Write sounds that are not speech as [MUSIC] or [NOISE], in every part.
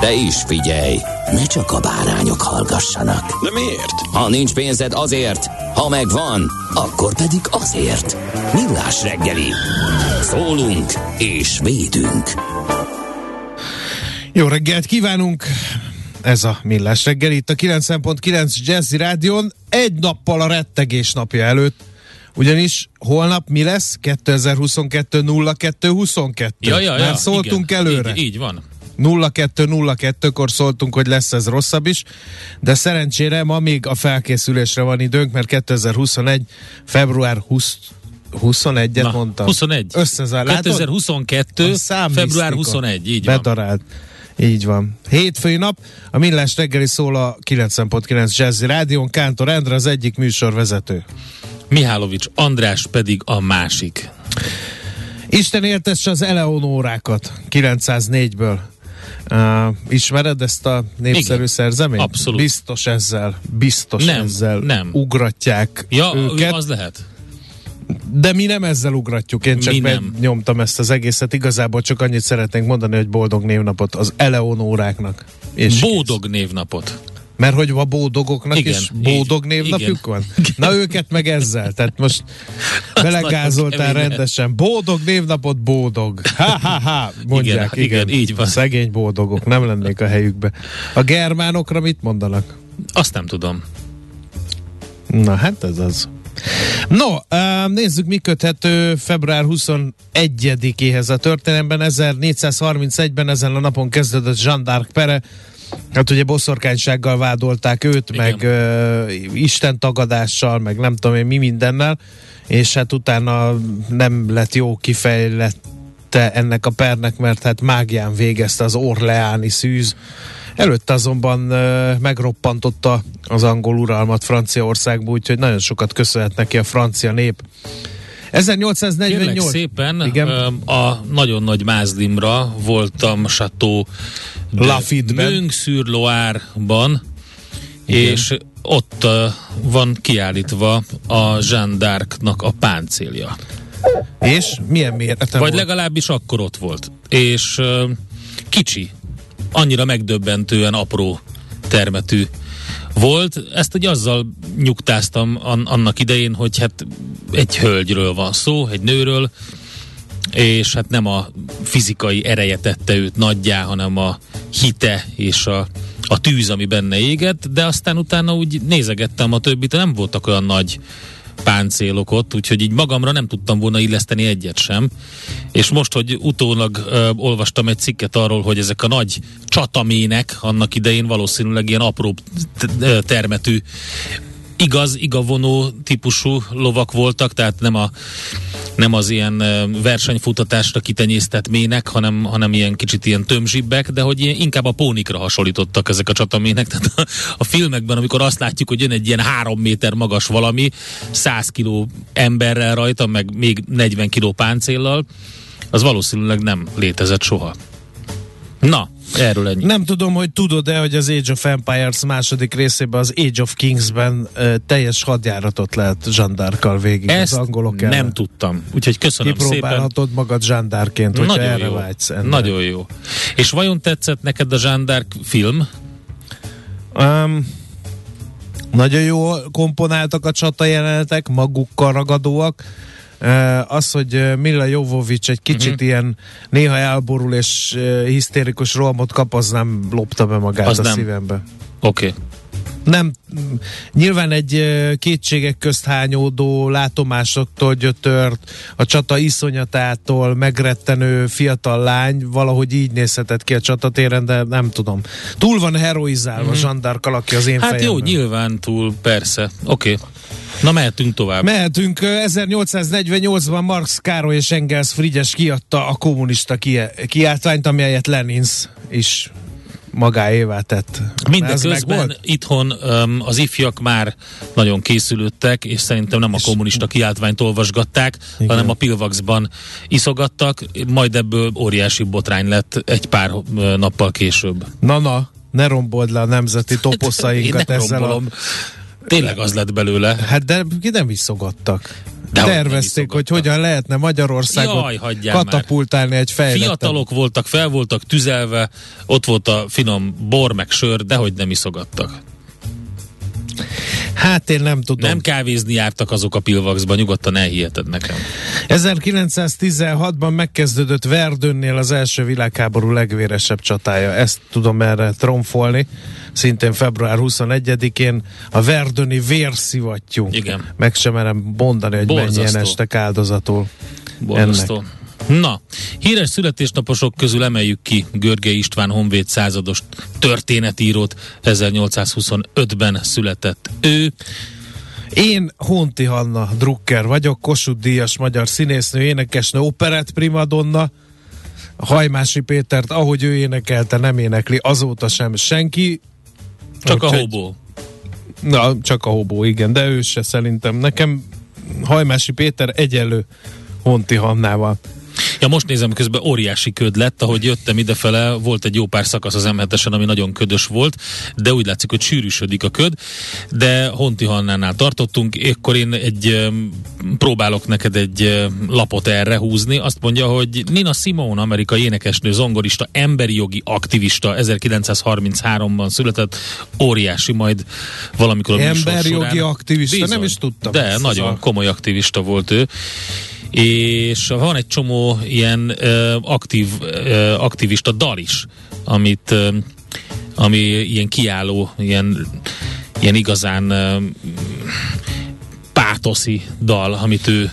De is figyelj, ne csak a bárányok hallgassanak. De miért? Ha nincs pénzed azért, ha megvan, akkor pedig azért. Millás reggeli. Szólunk és védünk. Jó reggelt kívánunk! Ez a Millás reggel itt a 90.9 Jazzy Rádion egy nappal a rettegés napja előtt. Ugyanis holnap mi lesz? 2022 02 22. Ja, ja, Már ja, szóltunk igen, előre. Így, így van. 0202-kor szóltunk, hogy lesz ez rosszabb is, de szerencsére ma még a felkészülésre van időnk, mert 2021. február 20 21-et Na, mondtam. 21. Összezár. Látod? 2022. A számmisztika. február 21. Így van. Bedarált. Így van. Hétfői nap, a Millás reggeli szól a 90.9 Jazzy Rádión, Kántor Endre az egyik műsorvezető. Mihálovics András pedig a másik. Isten éltesse az Eleonórákat 904-ből. Uh, ismered ezt a népszerű Igen. szerzeményt? Abszolút. Biztos ezzel, biztos Nem, ezzel nem. ugratják Ja, őket, az lehet. de mi nem ezzel ugratjuk, én csak Mi nem. nyomtam ezt az egészet, igazából csak annyit szeretnénk mondani, hogy boldog névnapot az Eleonóráknak. És Bódog névnapot. Mert hogy a bódogoknak Igen, is bódog így, névnapjuk igen. van? Na őket meg ezzel, tehát most [LAUGHS] belegázoltál rendesen. Bódog névnapot bódog. Ha-ha-ha, mondják. Igen, igen, így van. Szegény bódogok, nem lennék a helyükbe. A germánokra mit mondanak? Azt nem tudom. Na hát ez az. No, nézzük, mi köthető február 21-éhez a történelemben. 1431-ben ezen a napon kezdődött Jean d'Arc pere. Hát ugye boszorkánysággal vádolták őt, Igen. meg uh, Isten tagadással, meg nem tudom én mi mindennel, és hát utána nem lett jó kifejlette ennek a pernek, mert hát mágián végezte az orleáni szűz. Előtte azonban uh, megroppantotta az angol uralmat Franciaországba, úgyhogy nagyon sokat köszönhet neki a francia nép. Kérlek 1848. szépen, Igen. a nagyon nagy mázlimra voltam Chateau de Lafite-ben. Meung-sur-Loire-ban, és ott van kiállítva a Jeanne d'Arc-nak a páncélja. És milyen mérete Vagy volt? legalábbis akkor ott volt. És kicsi, annyira megdöbbentően apró termetű volt. Ezt ugye azzal nyugtáztam an- annak idején, hogy hát egy hölgyről van szó, egy nőről, és hát nem a fizikai ereje tette őt nagyjá, hanem a hite és a, a tűz, ami benne égett, de aztán utána úgy nézegettem a többit, nem voltak olyan nagy páncélok ott, úgyhogy így magamra nem tudtam volna illeszteni egyet sem. És most, hogy utólag ö, olvastam egy cikket arról, hogy ezek a nagy csatamének annak idején valószínűleg ilyen apró termetű igaz, igavonó típusú lovak voltak, tehát nem, a, nem az ilyen versenyfutatásra kitenyésztett mének, hanem, hanem ilyen kicsit ilyen tömzsibbek, de hogy ilyen, inkább a pónikra hasonlítottak ezek a csatamének. [LAUGHS] Tehát a, a filmekben, amikor azt látjuk, hogy jön egy ilyen három méter magas valami, 100 kiló emberrel rajta, meg még 40 kiló páncéllal, az valószínűleg nem létezett soha. Na, erről ennyi. Nem tudom, hogy tudod-e, hogy az Age of Empires második részében, az Age of Kingsben uh, teljes hadjáratot lehet zsandárkal végig Ezt az angolok ellen. nem tudtam. Úgyhogy köszönöm szépen. Kipróbálhatod magad zsandárként, hogyha Nagyon erre jó. vágysz. ennek. Nagyon jó. És vajon tetszett neked a d'Arc film? Um, nagyon jó komponáltak a csata jelenetek, magukkal ragadóak. Az, hogy Mila Jovovics egy kicsit uh-huh. ilyen néha elborul és hisztérikus rohamot kap, az nem lopta be magát Az a nem. szívembe. Oké. Okay. Nem, nyilván egy kétségek közt hányódó látomásoktól gyötört, a csata iszonyatától megrettenő fiatal lány valahogy így nézhetett ki a csatatéren, de nem tudom. Túl van heroizálva mm-hmm. Zsandárk alakja az én Hát jó, fejemben. nyilván túl, persze. Oké. Okay. Na mehetünk tovább. Mehetünk, ö, 1848-ban Marx Károly és Engels Frigyes kiadta a kommunista kiáltványt, amelyet Lenins is magáévá tett. Mindeközben itthon um, az ifjak már nagyon készülődtek, és szerintem nem a kommunista kiáltványt olvasgatták, Igen. hanem a Pilvaxban iszogattak, majd ebből óriási botrány lett egy pár nappal később. Na-na, ne rombold le a nemzeti [LAUGHS] toposzainkat Én nem ezzel a rombolom. Tényleg az lett belőle. Hát de ki nem iszogattak. De Tervezték, hogy hogyan lehetne Magyarországot Jaj, már. katapultálni egy fejlettebb. Fiatalok voltak, fel voltak tüzelve, ott volt a finom bor meg sör, de hogy nem iszogattak. Hát én nem tudom. Nem kávézni jártak azok a Pilvaxba, nyugodtan elhiheted nekem. 1916-ban megkezdődött Verdönnél az első világháború legvéresebb csatája. Ezt tudom erre tromfolni. Szintén február 21-én a Verdöni vérszivattyú. Igen. Meg sem merem mondani, hogy Borzasztó. mennyien estek áldozatul. Borzasztó. Na, híres születésnaposok közül emeljük ki Görgei István Honvéd százados történetírót, 1825-ben született ő. Én Honti Hanna Drucker vagyok, Kossuth Díjas magyar színésznő, énekesnő, operett primadonna. Hajmási Pétert, ahogy ő énekelte, nem énekli azóta sem senki. Csak a Úgyhogy- hobó. Na, csak a hobó, igen, de ő se szerintem. Nekem Hajmási Péter egyenlő Honti Hannával. Ja, most nézem, közben óriási köd lett, ahogy jöttem idefele, volt egy jó pár szakasz az m ami nagyon ködös volt, de úgy látszik, hogy sűrűsödik a köd, de Honti Hannánál tartottunk, ekkor én egy próbálok neked egy lapot erre húzni, azt mondja, hogy Nina Simone, amerikai énekesnő, zongorista, emberi jogi aktivista, 1933-ban született, óriási, majd valamikor a Emberjogi aktivista, nem is tudtam De nagyon komoly aktivista volt ő és van egy csomó ilyen ö, aktív, ö, aktivista dal is, amit ö, ami ilyen kiálló, ilyen, ilyen igazán ö, pátoszi dal, amit ő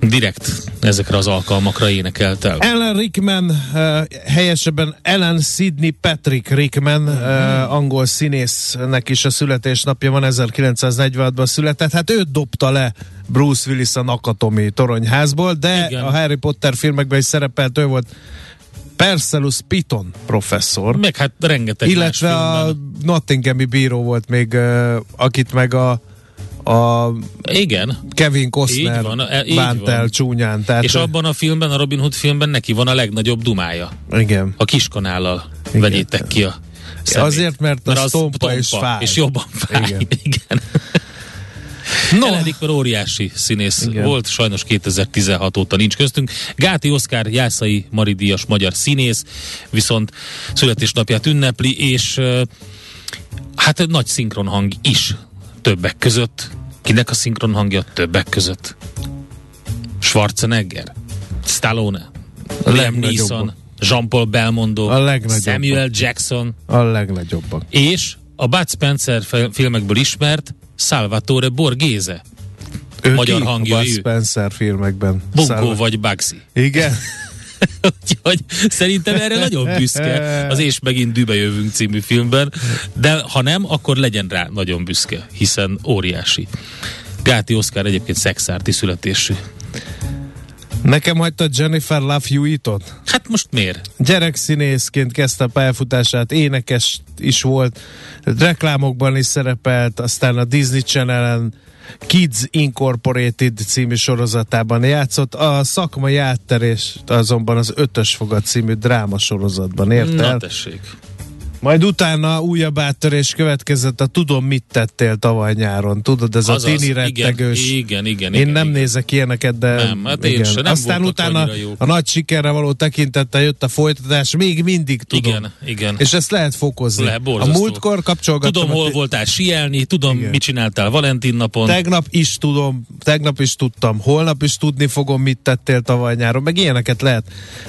direkt ezekre az alkalmakra énekelt el. Ellen Rickman, uh, helyesebben Ellen Sidney Patrick Rickman, uh, angol színésznek is a születésnapja van, 1946-ban született. Hát őt dobta le Bruce Willis a Nakatomi toronyházból, de Igen. a Harry Potter filmekben is szerepelt, ő volt Percelus Piton professzor. Meg hát rengeteg Illetve a. Nottinghami bíró volt még, uh, akit meg a, a Igen, Kevin Costner Így van, e- így bánt van. el csúnyán. Tehát, és abban a filmben, a Robin Hood filmben neki van a legnagyobb dumája. igen. A kiskanállal Igen. vegyétek ki a szemét. Azért, mert a az stompa és fáj. És jobban fáj. Igen. Igen. No, Rickman óriási színész Igen. Volt, sajnos 2016 óta nincs köztünk. Gáti Oszkár Jászai Maridíjas magyar színész, viszont születésnapját ünnepli, és hát egy nagy szinkronhang is többek között. Kinek a szinkronhangja többek között? Schwarzenegger, Stallone, Liam. Neeson, Jean-Paul Belmondo, A. Samuel Jackson, a legnagyobbak. és a Bud Spencer filmekből ismert Salvatore Borghese. Ő Magyar ki hangja a. Bud Spencer filmekben. Bunkó Szálva- vagy Bugsy. Igen. [LAUGHS] [LAUGHS] Úgyhogy szerintem erre nagyon büszke az És megint dübe jövünk című filmben, de ha nem, akkor legyen rá nagyon büszke, hiszen óriási. Gáti Oszkár egyébként szexárti születésű. Nekem hagyta Jennifer Love Hewitt-ot. Hát most miért? Gyerekszínészként kezdte a pályafutását, énekes is volt, reklámokban is szerepelt, aztán a Disney Channel-en Kids Incorporated című sorozatában játszott, a szakmai átterést azonban az Ötös Fogad című dráma sorozatban ért Na el. tessék. Majd utána újabb áttörés következett a Tudom, mit tettél tavaly nyáron. Tudod, ez Azaz, a tini rettegős. Igen, igen, igen. Én igen, nem igen. nézek ilyeneket, de Nem, hát én igen. sem, nem Aztán utána a nagy sikerre való tekintettel jött a folytatás, még mindig tudom. Igen, igen. És ezt lehet fokozni. Le, a borzasztó. múltkor kapcsolgattam. Tudom, a hol voltál síelni, tudom, Igen. mit csináltál Valentin napon. Tegnap is tudom, tegnap is tudtam, holnap is tudni fogom, mit tettél tavaly nyáron, meg ilyeneket lehet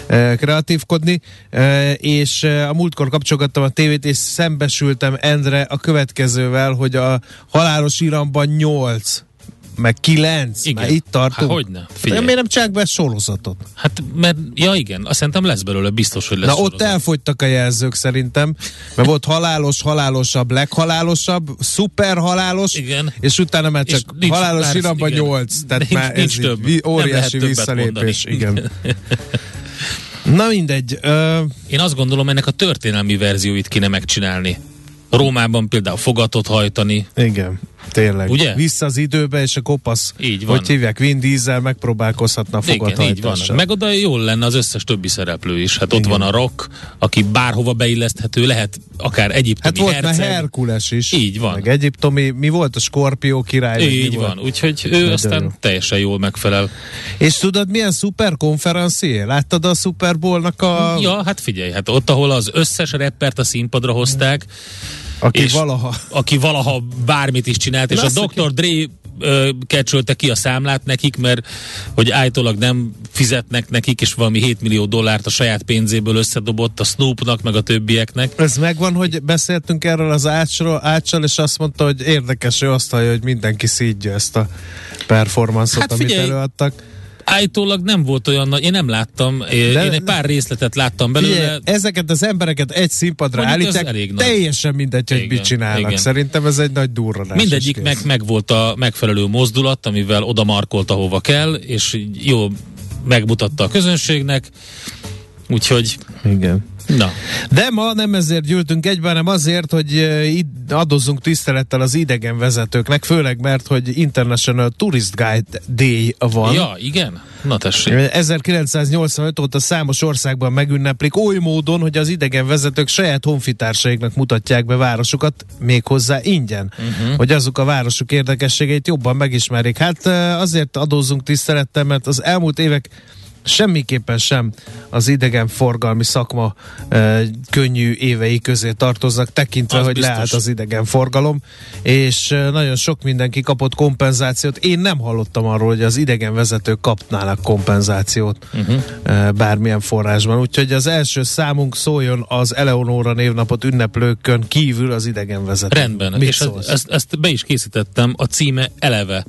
e, kreatívkodni, e, és e, a múltkor kapcsolgattam a tévét, és szembesültem Endre a következővel, hogy a halálos iramban 8 meg 9, Igen. már itt tartunk. Há, hogyne. De Figyelj. miért nem csak be sorozatot? Hát, mert, ja igen, azt szerintem lesz belőle, biztos, hogy lesz Na ott sorozat. elfogytak a jelzők szerintem, mert volt halálos, halálosabb, leghalálosabb, szuper halálos, Igen. és utána már csak És nincs halálos igen. 8, tehát Nincs- már nincs ez több. Nem lehet óriási visszalépés. mondani. Igen. [LAUGHS] Na mindegy, ö, Én azt gondolom, ennek a történelmi verzióit kéne megcsinálni. Rómában például fogatot hajtani. igen, tényleg. Ugye? Vissza az időbe, és a kopasz, Így van. hogy hívják, Vin Diesel megpróbálkozhatna van. Meg oda jól lenne az összes többi szereplő is. Hát ott Igen. van a Rock, aki bárhova beilleszthető, lehet akár egyiptomi Hát volt már herceg. Herkules is. Így van. Meg egyiptomi, mi volt a Skorpió király? Így volt? van, úgyhogy ő Nagyon aztán jó. teljesen jól megfelel. És tudod, milyen szuper konferencié? Láttad a Super Bowl-nak a... Ja, hát figyelj, hát ott, ahol az összes reppert a színpadra hozták, aki és valaha... aki valaha bármit is csinált, és Na, a azt Dr. Dre kecsölte ki a számlát nekik, mert hogy állítólag nem fizetnek nekik, és valami 7 millió dollárt a saját pénzéből összedobott a Snoopnak, meg a többieknek. Ez megvan, hogy beszéltünk erről az ácsról, áccsal, és azt mondta, hogy érdekes, ő azt hallja, hogy mindenki szídja ezt a performanszot, Hát amit figyelj, előadtak. Állítólag nem volt olyan nagy, én nem láttam, én De- egy pár részletet láttam belőle. Figyelj, ezeket az embereket egy színpadra Mondjuk állítják, elég nagy. teljesen mindegy, hogy Igen, mit csinálnak. igen. Szerintem ez egy nagy durranás. Mindegyik meg, meg volt a megfelelő mozdulat, amivel oda markolt, ahova kell, és így jó megmutatta a közönségnek. Úgyhogy, Igen. Na, De ma nem ezért gyűltünk egyben, hanem azért, hogy adozzunk tisztelettel az idegen vezetőknek, főleg mert, hogy International Tourist Guide Day van. ja, igen? Na tessék. 1985 óta számos országban megünneplik oly módon, hogy az idegen vezetők saját honfitársaiknak mutatják be városukat, méghozzá ingyen, uh-huh. hogy azok a városok érdekességeit jobban megismerik. Hát azért adózzunk tisztelettel, mert az elmúlt évek semmiképpen sem az idegenforgalmi szakma e, könnyű évei közé tartoznak, tekintve, Az hogy biztos. leállt az idegenforgalom, és e, nagyon sok mindenki kapott kompenzációt. Én nem hallottam arról, hogy az idegenvezetők kapnának kompenzációt uh-huh. e, bármilyen forrásban. Úgyhogy az első számunk szóljon az Eleonóra névnapot ünneplőkön kívül az idegenvezető. Rendben, Mit és ezt, ezt be is készítettem, a címe eleve,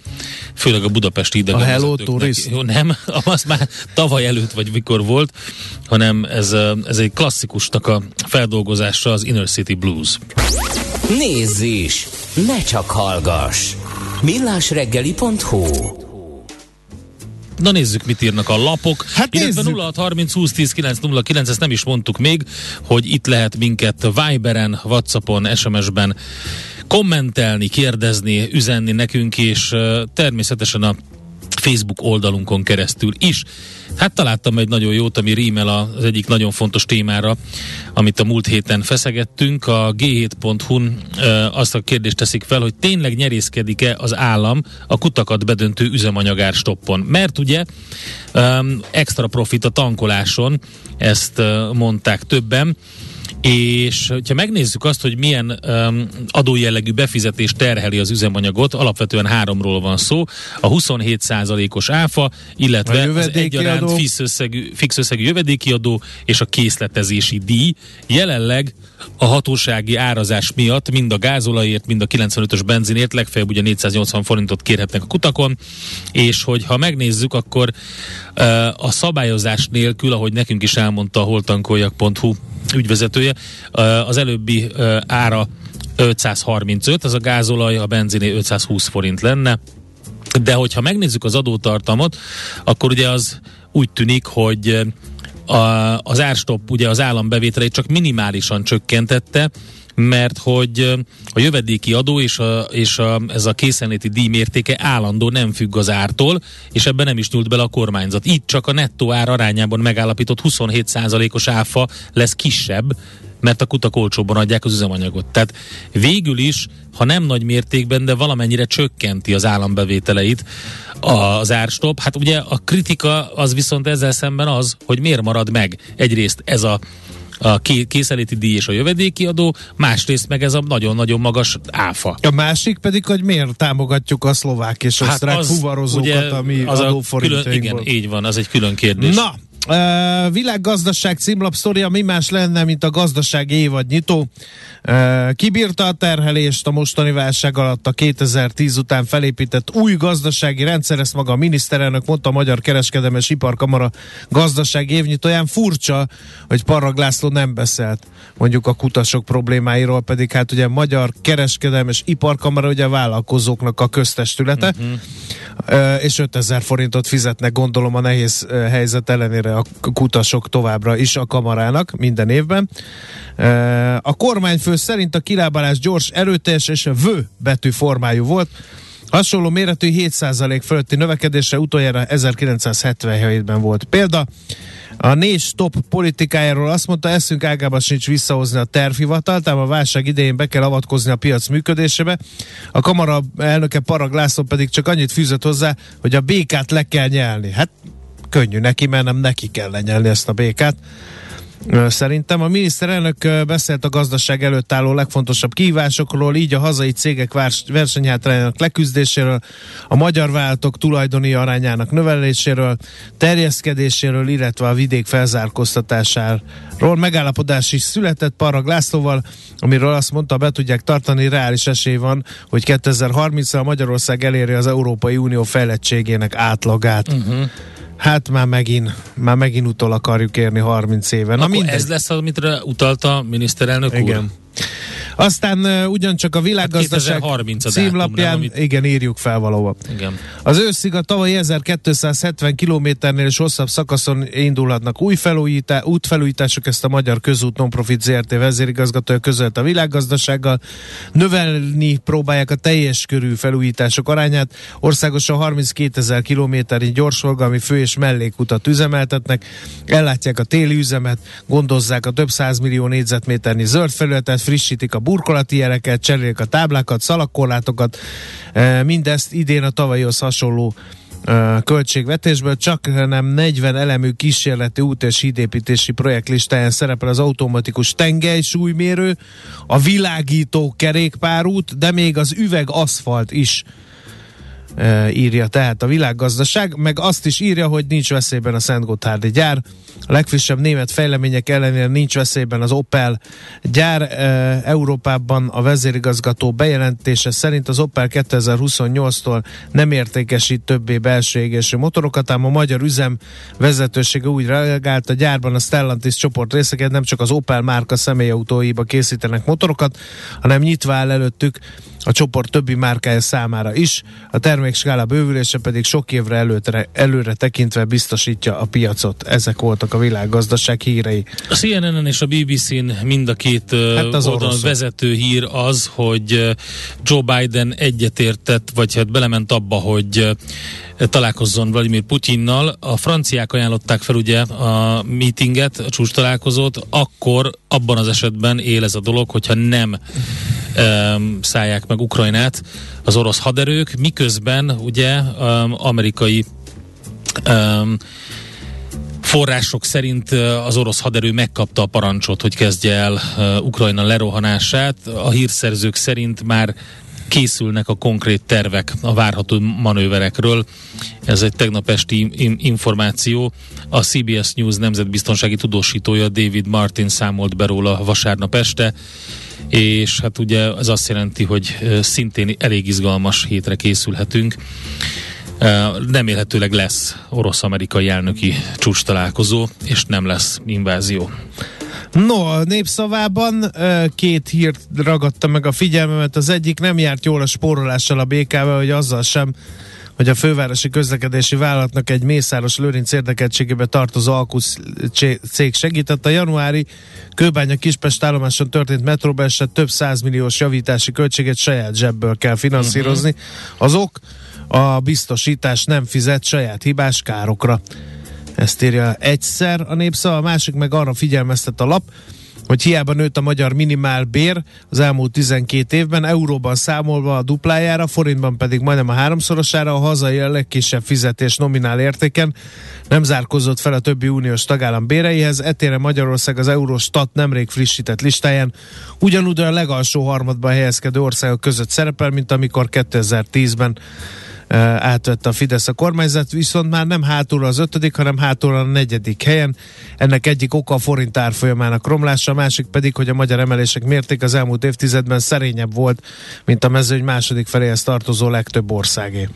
főleg a budapesti A idegenvezetőknek. Hello Tourist? Jó, nem, [LAUGHS] az már tavaly előtt, vagy mikor volt, hanem ez, ez egy klasszikusnak a feldolgozása, az Inner City Blues. Nézz is! Ne csak hallgass! millásreggeli.hu Na nézzük, mit írnak a lapok. Hát Illetve nézzük. 0630 20 10 909, ezt nem is mondtuk még, hogy itt lehet minket Viberen, Whatsappon, SMS-ben kommentelni, kérdezni, üzenni nekünk, és természetesen a Facebook oldalunkon keresztül is. Hát találtam egy nagyon jót, ami rímel az egyik nagyon fontos témára, amit a múlt héten feszegettünk. A g7.hu-n ö, azt a kérdést teszik fel, hogy tényleg nyerészkedik-e az állam a kutakat bedöntő üzemanyagár stoppon. Mert ugye extra profit a tankoláson, ezt mondták többen, és ha megnézzük azt, hogy milyen um, adójellegű befizetés terheli az üzemanyagot, alapvetően háromról van szó, a 27%-os áfa, illetve az egyaránt fix összegű, fix összegű jövedéki adó és a készletezési díj. Jelenleg a hatósági árazás miatt mind a gázolajért, mind a 95-ös benzinért legfeljebb ugye 480 forintot kérhetnek a kutakon, és hogyha megnézzük, akkor uh, a szabályozás nélkül, ahogy nekünk is elmondta a holtankoljak.hu ügyvezetője, uh, az előbbi ára 535, az a gázolaj, a benziné 520 forint lenne, de hogyha megnézzük az adótartamot, akkor ugye az úgy tűnik, hogy a, az árstopp ugye az állambevételeit csak minimálisan csökkentette, mert hogy a jövedéki adó és, a, és a, ez a készenléti díj mértéke állandó nem függ az ártól, és ebben nem is nyúlt bele a kormányzat. Itt csak a nettó ár arányában megállapított 27%-os áfa lesz kisebb, mert a kutak olcsóbban adják az üzemanyagot. Tehát végül is, ha nem nagy mértékben, de valamennyire csökkenti az állambevételeit az árstop. Hát ugye a kritika az viszont ezzel szemben az, hogy miért marad meg egyrészt ez a a készeléti díj és a jövedéki adó, másrészt meg ez a nagyon-nagyon magas áfa. A másik pedig, hogy miért támogatjuk a szlovák és hát osztrák az, fuvarozókat, ugye, ami az a külön, Igen, így van, az egy külön kérdés. Na, Uh, világgazdaság címlap sztoria mi más lenne, mint a gazdaság évad nyitó. Uh, kibírta a terhelést a mostani válság alatt a 2010 után felépített új gazdasági rendszer, ezt maga a miniszterelnök mondta a Magyar Kereskedelmes Iparkamara gazdasági évnyitóján. Furcsa, hogy Parag László nem beszélt mondjuk a kutasok problémáiról, pedig hát ugye a Magyar Kereskedelmes Iparkamara ugye a vállalkozóknak a köztestülete, uh-huh. uh, és 5000 forintot fizetnek gondolom a nehéz helyzet ellenére a kutasok továbbra is a kamarának minden évben. A kormányfő szerint a kilábalás gyors, erőteljes és a V betű formájú volt. Hasonló méretű 7% fölötti növekedésre utoljára 1977-ben volt példa. A négy stop politikájáról azt mondta, eszünk ágában sincs visszahozni a tervhivatalt, ám a válság idején be kell avatkozni a piac működésébe. A kamara elnöke Parag László pedig csak annyit fűzött hozzá, hogy a békát le kell nyelni. Hát könnyű neki, mert nem neki kell lenyelni ezt a békát. Szerintem a miniszterelnök beszélt a gazdaság előtt álló legfontosabb kihívásokról, így a hazai cégek versenyhátrányának leküzdéséről, a magyar vállalatok tulajdoni arányának növeléséről, terjeszkedéséről, illetve a vidék felzárkóztatásáról. Megállapodás is született Parag Lászlóval, amiről azt mondta, be tudják tartani, reális esély van, hogy 2030-ra Magyarország eléri az Európai Unió fejlettségének átlagát. Uh-huh. Hát már megint, már megint utol akarjuk érni 30 éven. Na Akkor ez lesz, amit utalta a miniszterelnök Igen. úr? Aztán ugyancsak a világgazdaság hát címlapján, amit... igen, írjuk fel valóban. Igen. Az őszig a tavalyi 1270 kilométernél és hosszabb szakaszon indulhatnak új felújítá, útfelújítások, ezt a Magyar Közút Nonprofit ZRT vezérigazgatója közölt a világgazdasággal. Növelni próbálják a teljes körű felújítások arányát. Országosan 32 ezer kilométernyi gyorsforgalmi fő- és mellékutat üzemeltetnek, ellátják a téli üzemet, gondozzák a több százmillió négyzetméternyi zöld felületet, frissítik a burkolati jeleket, cserélik a táblákat, szalakkorlátokat, e, mindezt idén a tavalyhoz hasonló e, költségvetésből, csak nem 40 elemű kísérleti út és hídépítési projekt listáján szerepel az automatikus tengely súlymérő, a világító kerékpárút, de még az üveg aszfalt is írja tehát a világgazdaság, meg azt is írja, hogy nincs veszélyben a Szent Gotthárdi gyár. A legfrissebb német fejlemények ellenére nincs veszélyben az Opel gyár. Európában a vezérigazgató bejelentése szerint az Opel 2028-tól nem értékesít többé belső égésű motorokat, ám a magyar üzem vezetősége úgy reagált, a gyárban a Stellantis csoport részeket nem csak az Opel márka személyautóiba készítenek motorokat, hanem nyitva áll előttük a csoport többi márkája számára is. A termékskála bővülése pedig sok évre előtre, előre tekintve biztosítja a piacot. Ezek voltak a világgazdaság hírei. A CNN-en és a BBC-n mind a két hát az oldalon vezető hír az, hogy Joe Biden egyetértett, vagy hát belement abba, hogy találkozzon Vladimir Putyinnal. A franciák ajánlották fel ugye a meetinget, a csúcs találkozót, akkor abban az esetben él ez a dolog, hogyha nem um, szállják meg Ukrajnát az orosz haderők, miközben ugye amerikai források szerint az orosz haderő megkapta a parancsot, hogy kezdje el uh, Ukrajna lerohanását. A hírszerzők szerint már készülnek a konkrét tervek a várható manőverekről. Ez egy tegnap esti információ. A CBS News nemzetbiztonsági tudósítója David Martin számolt be róla vasárnap este és hát ugye ez azt jelenti, hogy szintén elég izgalmas hétre készülhetünk. Remélhetőleg lesz orosz-amerikai elnöki csúcs találkozó, és nem lesz invázió. No, a népszavában két hírt ragadta meg a figyelmemet. Az egyik nem járt jól a spórolással a BKV, hogy azzal sem hogy a fővárosi közlekedési vállalatnak egy Mészáros Lőrinc érdekeltségébe tartozó Alkusz cég segített. A januári Kőbánya Kispest állomáson történt metróba eset több százmilliós javítási költséget saját zsebből kell finanszírozni. Uh-huh. Az ok a biztosítás nem fizet saját hibás károkra. Ezt írja egyszer a népszava, a másik meg arra figyelmeztet a lap, hogy hiába nőtt a magyar minimál bér az elmúlt 12 évben, euróban számolva a duplájára, forintban pedig majdnem a háromszorosára, a hazai a legkisebb fizetés nominál értéken nem zárkozott fel a többi uniós tagállam béreihez, etére Magyarország az Eurostat nemrég frissített listáján. Ugyanúgy a legalsó harmadban helyezkedő országok között szerepel, mint amikor 2010-ben átvette a Fidesz a kormányzat, viszont már nem hátul az ötödik, hanem hátul a negyedik helyen. Ennek egyik oka a forint árfolyamának romlása, a másik pedig, hogy a magyar emelések mérték az elmúlt évtizedben szerényebb volt, mint a mezőny második feléhez tartozó legtöbb országé.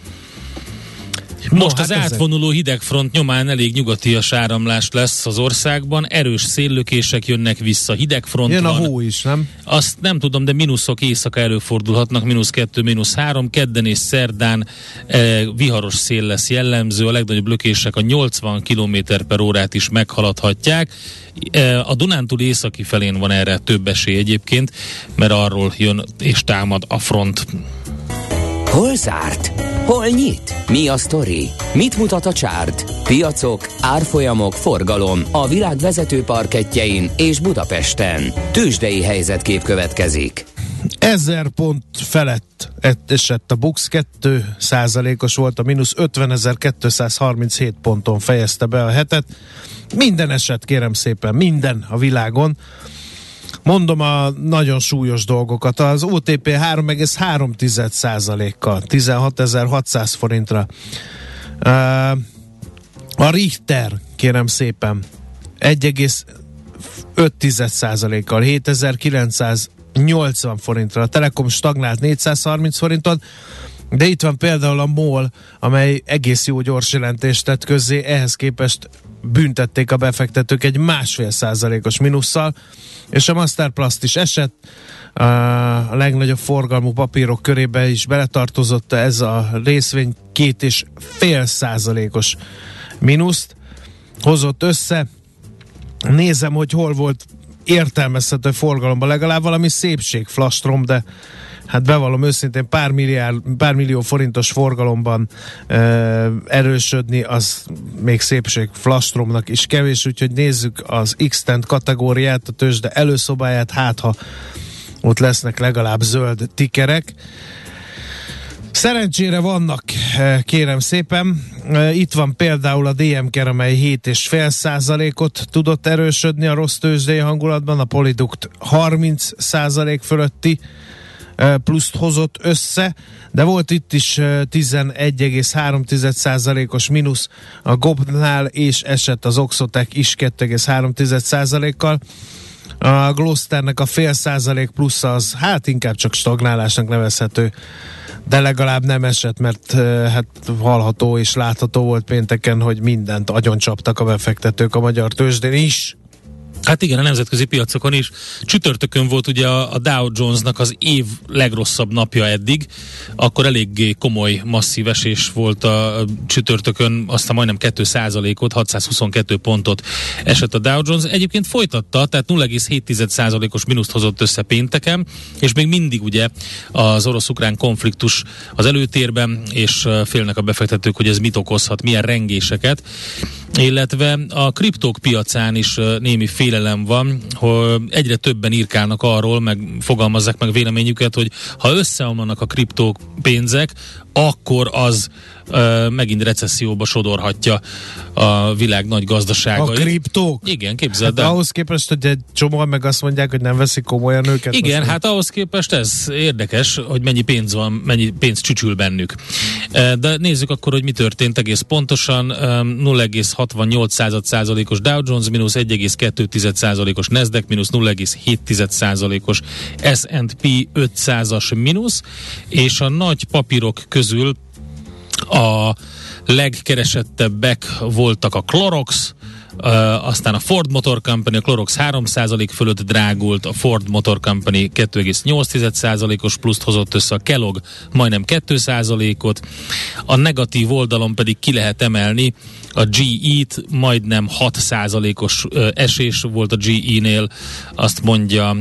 Most no, az hát átvonuló ezek... hidegfront nyomán elég nyugatias áramlás lesz az országban, erős széllökések jönnek vissza, hidegfront Jön van. a hó is, nem? Azt nem tudom, de mínuszok éjszaka előfordulhatnak, mínusz kettő, mínusz három, kedden és szerdán eh, viharos szél lesz jellemző, a legnagyobb lökések a 80 km per órát is meghaladhatják. Eh, a Dunántúl északi felén van erre több esély egyébként, mert arról jön és támad a front. Hol zárt? Hol nyit? Mi a sztori? Mit mutat a csárt? Piacok, árfolyamok, forgalom a világ vezető parketjein és Budapesten. Tősdei helyzetkép következik. 1000 pont felett esett a Bux, 2 százalékos volt, a mínusz 50.237 ponton fejezte be a hetet. Minden eset, kérem szépen, minden a világon. Mondom a nagyon súlyos dolgokat. Az OTP 3,3%-kal, 16.600 forintra. A Richter, kérem szépen, 1,5%-kal, 7980 forintra. A Telekom stagnált 430 forinton, de itt van például a MOL, amely egész jó gyors jelentést tett közzé, ehhez képest büntették a befektetők egy másfél százalékos minusszal, és a Masterplast is esett, a legnagyobb forgalmú papírok körébe is beletartozott ez a részvény két és fél százalékos mínuszt hozott össze. Nézem, hogy hol volt értelmezhető forgalomban, legalább valami szépség flastrom, de hát bevallom őszintén pár, milliárd, pár millió forintos forgalomban e, erősödni, az még szépség flastromnak is kevés, úgyhogy nézzük az x kategóriát, a tőzsde előszobáját, hát ha ott lesznek legalább zöld tikerek. Szerencsére vannak, kérem szépen. Itt van például a DMK, amely 7,5 százalékot tudott erősödni a rossz tőzsdei hangulatban, a Polidukt 30 százalék fölötti pluszt hozott össze, de volt itt is 11,3%-os mínusz a Gobnál, és esett az Oxotec is 2,3%-kal. A Glosternek a fél százalék plusz az hát inkább csak stagnálásnak nevezhető, de legalább nem esett, mert hát hallható és látható volt pénteken, hogy mindent agyon csaptak a befektetők a magyar tőzsdén is. Hát igen, a nemzetközi piacokon is. Csütörtökön volt ugye a Dow Jonesnak az év legrosszabb napja eddig, akkor eléggé komoly, masszív esés volt a csütörtökön, aztán majdnem 2% ot 622 pontot esett a Dow Jones. Egyébként folytatta, tehát 0,7%-os mínuszt hozott össze pénteken, és még mindig ugye az orosz-ukrán konfliktus az előtérben, és félnek a befektetők, hogy ez mit okozhat, milyen rengéseket, illetve a kriptók piacán is némi fél félelem van, hogy egyre többen írkálnak arról, meg fogalmazzák meg véleményüket, hogy ha összeomlanak a kriptók pénzek, akkor az uh, megint recesszióba sodorhatja a világ nagy gazdaságait. A kriptók? Igen, képzeld hát ahhoz képest, hogy egy csomóan meg azt mondják, hogy nem veszik komolyan őket. Igen, most hát ahhoz képest ez érdekes, hogy mennyi pénz van, mennyi pénz csücsül bennük. De nézzük akkor, hogy mi történt egész pontosan. 0,68 százalékos Dow Jones, mínusz 1,2 százalékos Nasdaq, mínusz 0,7 százalékos S&P 500-as mínusz, és a nagy papírok közül a legkeresettebbek voltak a Clorox, aztán a Ford Motor Company, a Clorox 3% fölött drágult, a Ford Motor Company 2,8%-os pluszt hozott össze, a Kellogg majdnem 2%-ot, a negatív oldalon pedig ki lehet emelni a GE-t, majdnem 6%-os esés volt a GE-nél, azt mondja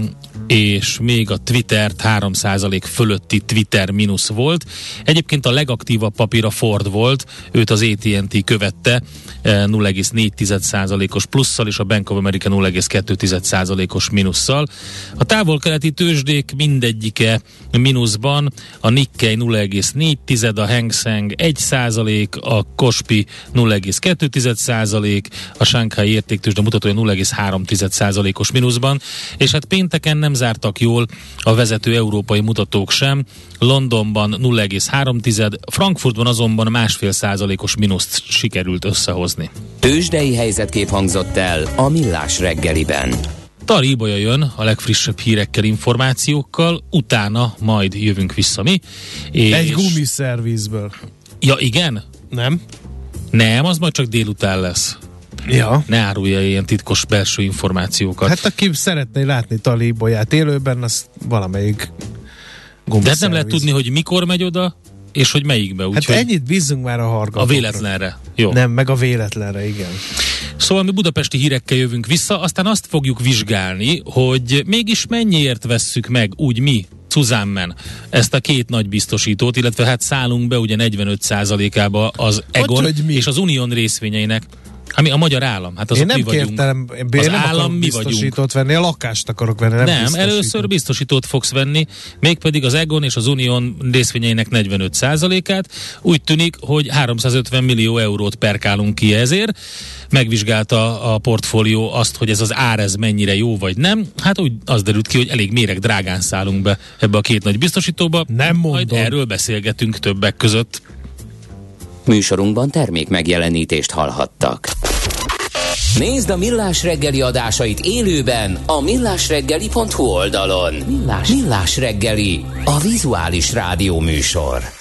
és még a Twitter 3% fölötti Twitter mínusz volt. Egyébként a legaktívabb papír a Ford volt, őt az AT&T követte 0,4%-os plusszal, és a Bank of America 0,2%-os mínusszal. A távol-keleti tőzsdék mindegyike mínuszban, a Nikkei 0,4, a Hang Seng 1%, a Kospi 0,2%, a Shanghai értéktőzsde mutatója 0,3%-os mínuszban, és hát pénteken nem zártak jól a vezető európai mutatók sem. Londonban 0,3, Frankfurtban azonban másfél százalékos mínuszt sikerült összehozni. Tőzsdei helyzetkép hangzott el a Millás reggeliben. Tari Ibolya jön a legfrissebb hírekkel, információkkal, utána majd jövünk vissza mi. És... Egy gumiszervizből. Ja, igen? Nem? Nem, az majd csak délután lesz. Ja. Ne árulja ilyen titkos belső információkat. Hát aki szeretné látni Tali Bolyát élőben, az valamelyik De hát nem lehet tudni, hogy mikor megy oda, és hogy melyikbe. Úgy, hát hogy ennyit bízzunk már a hargatokra. A véletlenre. Jó. Nem, meg a véletlenre, igen. Szóval mi budapesti hírekkel jövünk vissza, aztán azt fogjuk vizsgálni, hogy mégis mennyiért vesszük meg úgy mi, Cuzánmen ezt a két nagy biztosítót, illetve hát szállunk be ugye 45%-ába az Egon hogy, hogy és az Unión részvényeinek. Ami a magyar állam, hát azok én nem mi vagyunk. Kértem, én az nem állam mi vagyunk. venni, a lakást akarok venni, nem, nem először biztosítót fogsz venni, mégpedig az Egon és az Unión részvényeinek 45%-át. Úgy tűnik, hogy 350 millió eurót perkálunk ki ezért. Megvizsgálta a portfólió azt, hogy ez az ár ez mennyire jó vagy nem. Hát úgy az derült ki, hogy elég méreg drágán szállunk be ebbe a két nagy biztosítóba. Nem mondom. Majd erről beszélgetünk többek között. Műsorunkban termék megjelenítést hallhattak. Nézd a Millás reggeli adásait élőben a millásreggeli.hu oldalon. Millás, Millás reggeli, a vizuális rádió műsor.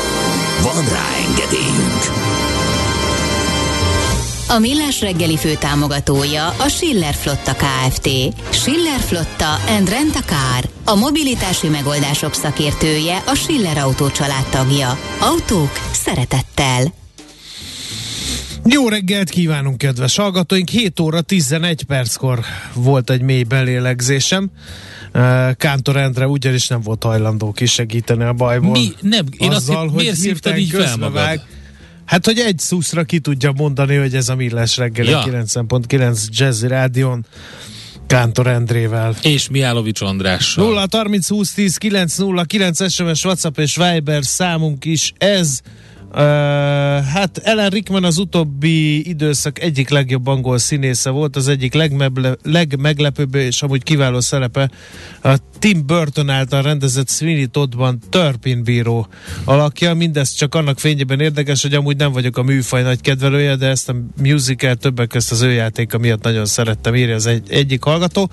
Van rá engedélyünk! A Millás reggeli fő támogatója a Schiller Flotta KFT. Schiller Flotta and Rent a Car. A mobilitási megoldások szakértője a Schiller Autó tagja. Autók szeretettel. Jó reggelt kívánunk, kedves hallgatóink! 7 óra 11 perckor volt egy mély belélegzésem. Kántor Endre ugyanis nem volt hajlandó kisegíteni a bajból. Mi? Nem, én azzal, azt hogy miért szívtad így fel magad? Hát, hogy egy szuszra ki tudja mondani, hogy ez a Millás reggel ja. 9.9 Jazzy Rádion Kántor Endrével. És Mihálovics Andrással. 0 30 20 10 9 0 9 SMS, WhatsApp és Viber számunk is ez. Uh, hát Ellen Rickman az utóbbi időszak egyik legjobb angol színésze volt, az egyik legmeble, legmeglepőbb és amúgy kiváló szerepe a Tim Burton által rendezett Sweeney Toddban Törpin bíró alakja. Mindez csak annak fényében érdekes, hogy amúgy nem vagyok a műfaj nagy kedvelője, de ezt a musical többek közt az ő játéka miatt nagyon szerettem, írja az egy, egyik hallgató.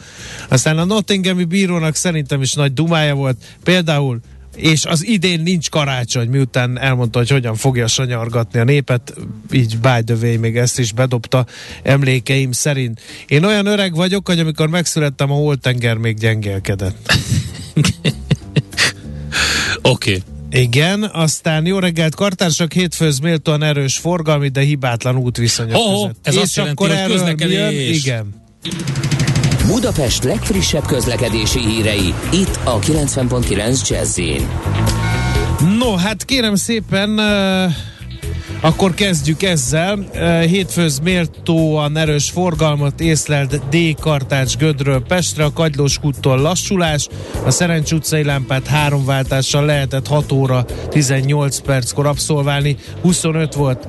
Aztán a Nottinghami bírónak szerintem is nagy dumája volt. Például és az idén nincs karácsony, miután elmondta, hogy hogyan fogja sanyargatni a népet, így by the way, még ezt is bedobta emlékeim szerint. Én olyan öreg vagyok, hogy amikor megszülettem, a holtenger még gyengélkedett. [LAUGHS] Oké. Okay. Igen, aztán jó reggelt, kartársak, hétfőz méltóan erős forgalmi, de hibátlan útviszonyok oh, között. Ez És azt jelenti, akkor hogy közlekedés. Jön, igen. Budapest legfrissebb közlekedési hírei, itt a 90.9 jazz No, hát kérem szépen, akkor kezdjük ezzel. Uh, hétfőz méltóan erős forgalmat észlelt D. Kartács Gödről Pestre, a Kagylós kúttól lassulás, a Szerencs utcai lámpát három váltással lehetett 6 óra 18 perckor abszolválni, 25 volt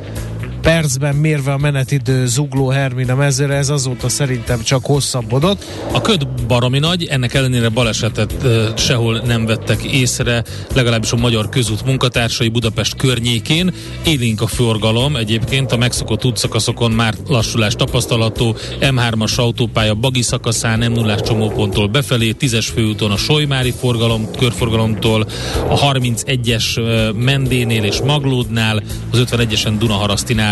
percben mérve a menetidő zugló Hermina mezőre, ez azóta szerintem csak hosszabbodott. A köd baromi nagy, ennek ellenére balesetet e, sehol nem vettek észre, legalábbis a magyar közút munkatársai Budapest környékén. Élénk a forgalom, egyébként a megszokott útszakaszokon már lassulás tapasztalható, M3-as autópálya Bagi szakaszán, m 0 csomóponttól befelé, 10-es főúton a Solymári forgalom, körforgalomtól, a 31-es Mendénél és Maglódnál, az 51-esen Dunaharasztinál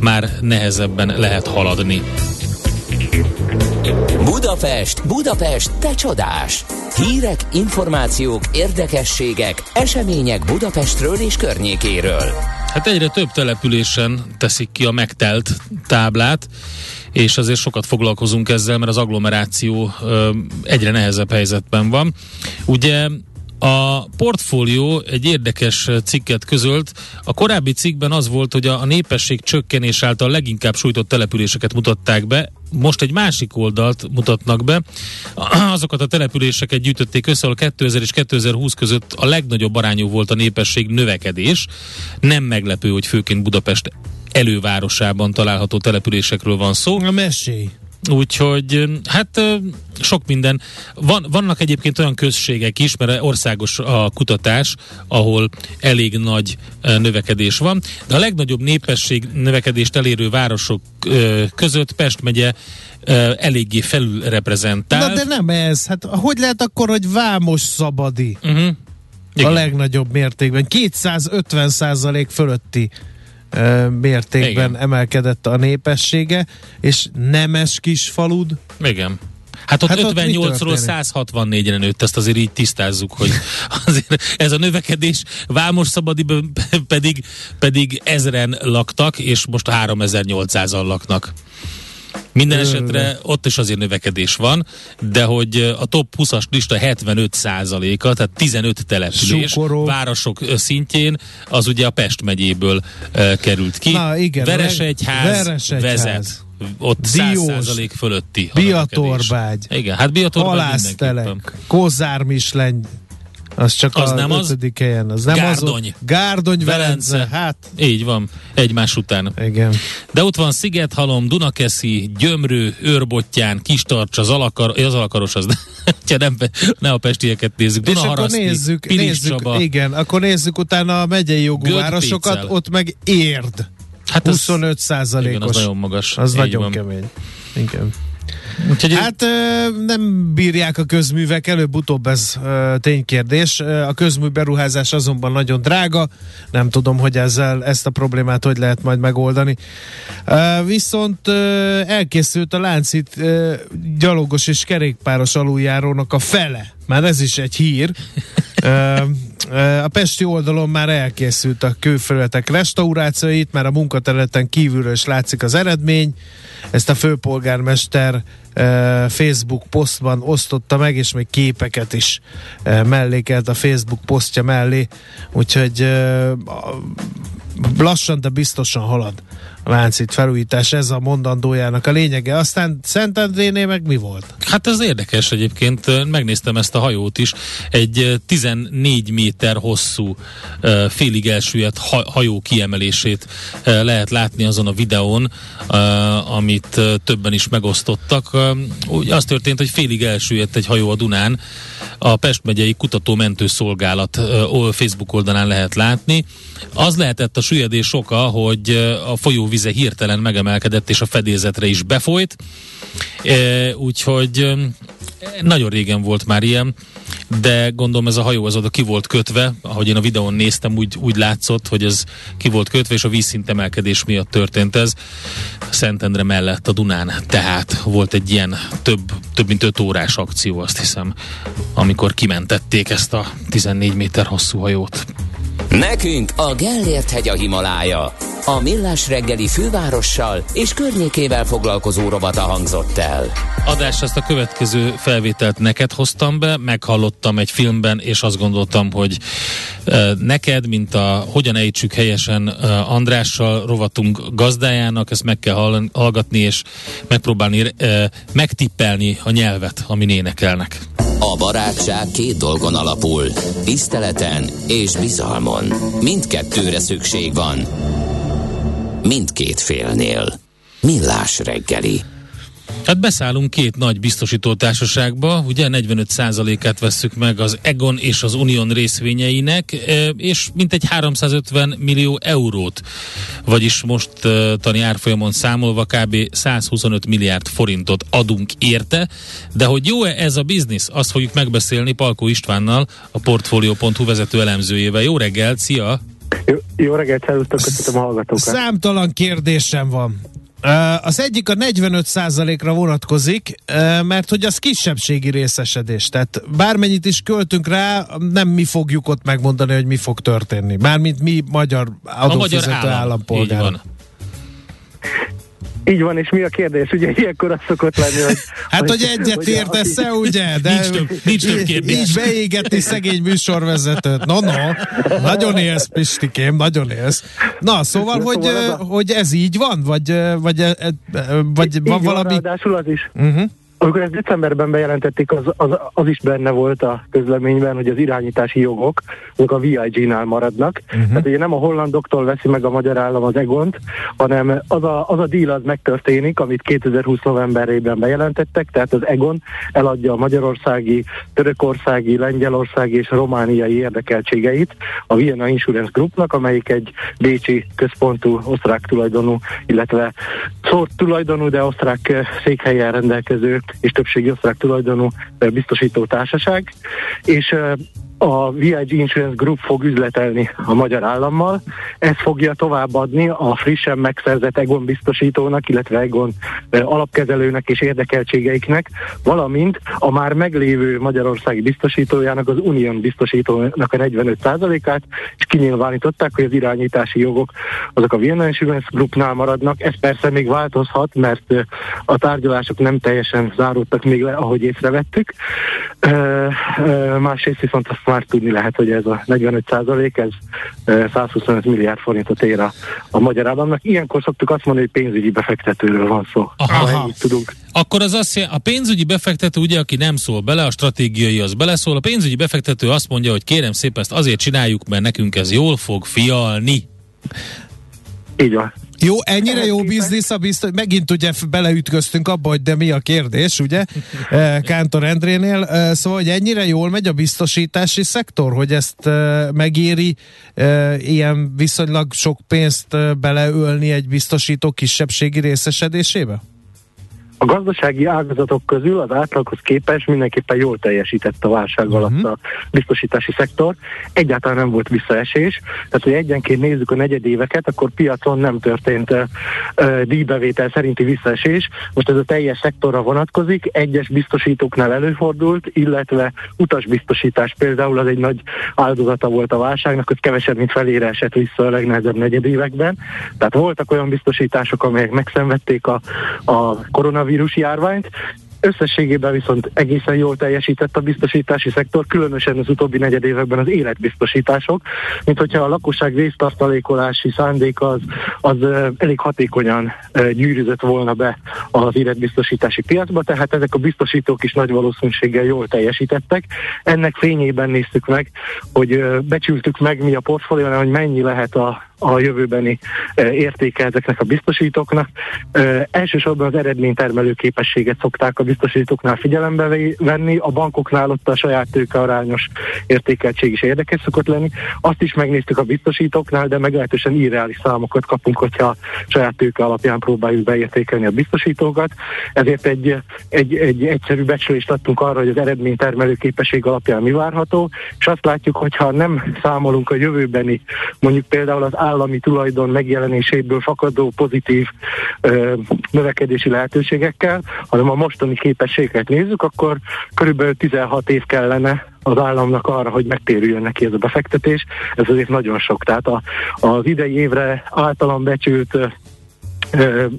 már nehezebben lehet haladni. Budapest, Budapest, te csodás! Hírek, információk, érdekességek, események Budapestről és környékéről. Hát egyre több településen teszik ki a megtelt táblát, és azért sokat foglalkozunk ezzel, mert az agglomeráció ö, egyre nehezebb helyzetben van. Ugye a portfólió egy érdekes cikket közölt. A korábbi cikkben az volt, hogy a, népesség csökkenés által leginkább sújtott településeket mutatták be, most egy másik oldalt mutatnak be. [CLEARS THROAT] Azokat a településeket gyűjtötték össze, ahol 2000 és 2020 között a legnagyobb arányú volt a népesség növekedés. Nem meglepő, hogy főként Budapest elővárosában található településekről van szó. A mesé. Úgyhogy hát sok minden. Van, vannak egyébként olyan községek is, mert országos a kutatás, ahol elég nagy növekedés van, de a legnagyobb népesség növekedést elérő városok között Pest megye eléggé felülreprezentált. Na de nem ez. Hát hogy lehet akkor, hogy Vámos Szabadi? Uh-huh. A legnagyobb mértékben. 250 százalék fölötti mértékben Igen. emelkedett a népessége, és nemes kis falud. Igen. Hát ott hát 58-ról 164-re nőtt, ezt azért így tisztázzuk, hogy [LAUGHS] azért ez a növekedés Vámos Szabadiban pedig, pedig ezren laktak, és most 3800-an laknak. Minden esetre ott is azért növekedés van, de hogy a top 20-as lista 75%-a, tehát 15 település Sukoró. városok szintjén, az ugye a Pest megyéből uh, került ki. Na, igen, Veresegyház, Veresegyház vezet. Ott Diós, 100% fölötti. Biatorbágy. Igen, hát Biatorbágy Halásztelek, Kozármisleny, az csak az a nem az helyen. Az nem Gárdony. Az, Gárdony, Velence. Velence. Hát. Így van, egymás után. Igen. De ott van Szigethalom, Dunakeszi, Gyömrő, Őrbottyán, Kistarcs, az, alakar, az alakaros, az ne, nem, ne a pestieket nézzük. És akkor nézzük, nézzük Csaba, igen, akkor nézzük utána a megyei jogú városokat, ott meg érd. Hát 25 százalékos. Igen, az nagyon magas. Az nagyon van. kemény. Igen. Úgyhogy hát nem bírják a közművek, előbb-utóbb ez ténykérdés. A közmű beruházás azonban nagyon drága, nem tudom, hogy ezzel ezt a problémát hogy lehet majd megoldani. Viszont elkészült a láncít gyalogos és kerékpáros aluljárónak a fele. Már ez is egy hír. A Pesti oldalon már elkészült a kőfelületek restaurációit, már a munkaterületen kívülről is látszik az eredmény. Ezt a főpolgármester Facebook posztban osztotta meg, és még képeket is mellékelt a Facebook posztja mellé, úgyhogy lassan, de biztosan halad láncít felújítás, ez a mondandójának a lényege. Aztán Szentendrénél meg mi volt? Hát ez érdekes egyébként, megnéztem ezt a hajót is, egy 14 méter hosszú, félig elsüllyedt hajó kiemelését lehet látni azon a videón, amit többen is megosztottak. Úgy az történt, hogy félig elsüllyedt egy hajó a Dunán, a Pest megyei kutató szolgálat Facebook oldalán lehet látni. Az lehetett a süllyedés oka, hogy a folyóvize hirtelen megemelkedett és a fedélzetre is befolyt, úgyhogy nagyon régen volt már ilyen, de gondolom ez a hajó az oda ki volt kötve, ahogy én a videón néztem, úgy, úgy látszott, hogy ez ki volt kötve, és a vízszint emelkedés miatt történt ez. Szentendre mellett a Dunán, tehát volt egy ilyen több, több mint 5 órás akció, azt hiszem, amikor kimentették ezt a 14 méter hosszú hajót. Nekünk a Gellért hegy a Himalája. A Millás reggeli fővárossal és környékével foglalkozó robata hangzott el. Adás ezt a következő felvételt neked hoztam be, meghallottam egy filmben, és azt gondoltam, hogy uh, neked, mint a Hogyan ejtsük helyesen uh, Andrással rovatunk gazdájának, ezt meg kell hallgatni, és megpróbálni uh, megtippelni a nyelvet, amin énekelnek. A barátság két dolgon alapul. Tiszteleten és bizalmon. Mindkettőre szükség van. mindkét félnél. Millás reggeli. Hát beszállunk két nagy biztosító társaságba, ugye 45%-át vesszük meg az Egon és az Union részvényeinek, és mintegy 350 millió eurót, vagyis most tani árfolyamon számolva kb. 125 milliárd forintot adunk érte, de hogy jó-e ez a biznisz, azt fogjuk megbeszélni Palkó Istvánnal, a Portfolio.hu vezető elemzőjével. Jó reggelt, szia! Jó, jó reggelt, szervusztok, köszönöm a hallgatókat. Számtalan kérdésem van. Az egyik a 45%-ra vonatkozik, mert hogy az kisebbségi részesedés. Tehát bármennyit is költünk rá, nem mi fogjuk ott megmondani, hogy mi fog történni. Mármint mi magyar adófizető állam, állampolgárok. Így van, és mi a kérdés? Ugye ilyenkor az szokott lenni, hogy... Hát, hogy, hogy egyet értesz-e, ugye? De nincs több, nincs több kérdés. Így beégetni szegény műsorvezetőt. No, no, nagyon élsz, Pistikém, nagyon élsz. Na, szóval, hogy, szóval hogy ez így van? Vagy, vagy, vagy van így valami... Van, az is. Uh-huh. Amikor ezt decemberben bejelentették, az, az, az is benne volt a közleményben, hogy az irányítási jogok azok a VIG-nál maradnak. Uh-huh. Tehát ugye nem a hollandoktól veszi meg a magyar állam az egont, hanem az a, az a deal az megtörténik, amit 2020 novemberében bejelentettek, tehát az egon eladja a magyarországi, törökországi, lengyelországi és romániai érdekeltségeit a Vienna Insurance Groupnak, amelyik egy bécsi központú osztrák tulajdonú, illetve szórt tulajdonú, de osztrák székhelyen rendelkező és többségi osztrák tulajdonú biztosító társaság, és a VIG Insurance Group fog üzletelni a magyar állammal. Ez fogja továbbadni a frissen megszerzett Egon biztosítónak, illetve Egon alapkezelőnek és érdekeltségeiknek, valamint a már meglévő magyarországi biztosítójának, az Union biztosítónak a 45%-át, és kinyilvánították, hogy az irányítási jogok azok a Vienna Insurance Groupnál maradnak. Ez persze még változhat, mert a tárgyalások nem teljesen záródtak még le, ahogy észrevettük. Másrészt viszont azt már tudni lehet, hogy ez a 45 százalék, ez 125 milliárd forintot ér a, a magyar államnak. Ilyenkor szoktuk azt mondani, hogy pénzügyi befektetőről van szó. Aha. tudunk. Akkor az azt jelenti, a pénzügyi befektető ugye, aki nem szól bele, a stratégiai az beleszól, a pénzügyi befektető azt mondja, hogy kérem szépen ezt azért csináljuk, mert nekünk ez jól fog fialni. Így van. Jó, ennyire jó biznisz a biztos, megint ugye beleütköztünk abba, hogy de mi a kérdés, ugye, [LAUGHS] eh, Kántor Endrénél, eh, szóval, hogy ennyire jól megy a biztosítási szektor, hogy ezt eh, megéri ilyen viszonylag sok pénzt beleölni egy biztosító kisebbségi részesedésébe? A gazdasági ágazatok közül az átlaghoz képest mindenképpen jól teljesített a válság alatt uh-huh. a biztosítási szektor. Egyáltalán nem volt visszaesés. Tehát, hogy egyenként nézzük a negyedéveket, akkor piacon nem történt uh, díjbevétel szerinti visszaesés. Most ez a teljes szektorra vonatkozik. Egyes biztosítóknál előfordult, illetve utasbiztosítás például az egy nagy áldozata volt a válságnak, hogy kevesebb, mint felére esett vissza a legnehezebb negyedévekben. Tehát voltak olyan biztosítások, amelyek megszenvedték a, a koronavírus koronavírus járványt, Összességében viszont egészen jól teljesített a biztosítási szektor, különösen az utóbbi negyed években az életbiztosítások, mint hogyha a lakosság résztartalékolási szándék az, az elég hatékonyan gyűrűzött volna be az életbiztosítási piacba, tehát ezek a biztosítók is nagy valószínűséggel jól teljesítettek. Ennek fényében néztük meg, hogy becsültük meg mi a portfóliónál, hogy mennyi lehet a, a jövőbeni értéke ezeknek a biztosítóknak. Elsősorban az eredménytermelő képességet szokták a biztosítóknál figyelembe venni, a bankoknál ott a saját tőke arányos értékeltség is érdekes szokott lenni. Azt is megnéztük a biztosítóknál, de meglehetősen irreális számokat kapunk, hogyha saját tőke alapján próbáljuk beértékelni a biztosítókat. Ezért egy, egy, egy egyszerű becslést adtunk arra, hogy az eredménytermelő képesség alapján mi várható, és azt látjuk, hogyha nem számolunk a jövőbeni, mondjuk például az állami tulajdon megjelenéséből fakadó pozitív ö, növekedési lehetőségekkel, hanem a mostani képességet nézzük, akkor körülbelül 16 év kellene az államnak arra, hogy megtérüljön neki ez a befektetés. Ez azért nagyon sok. Tehát a, az idei évre általam becsült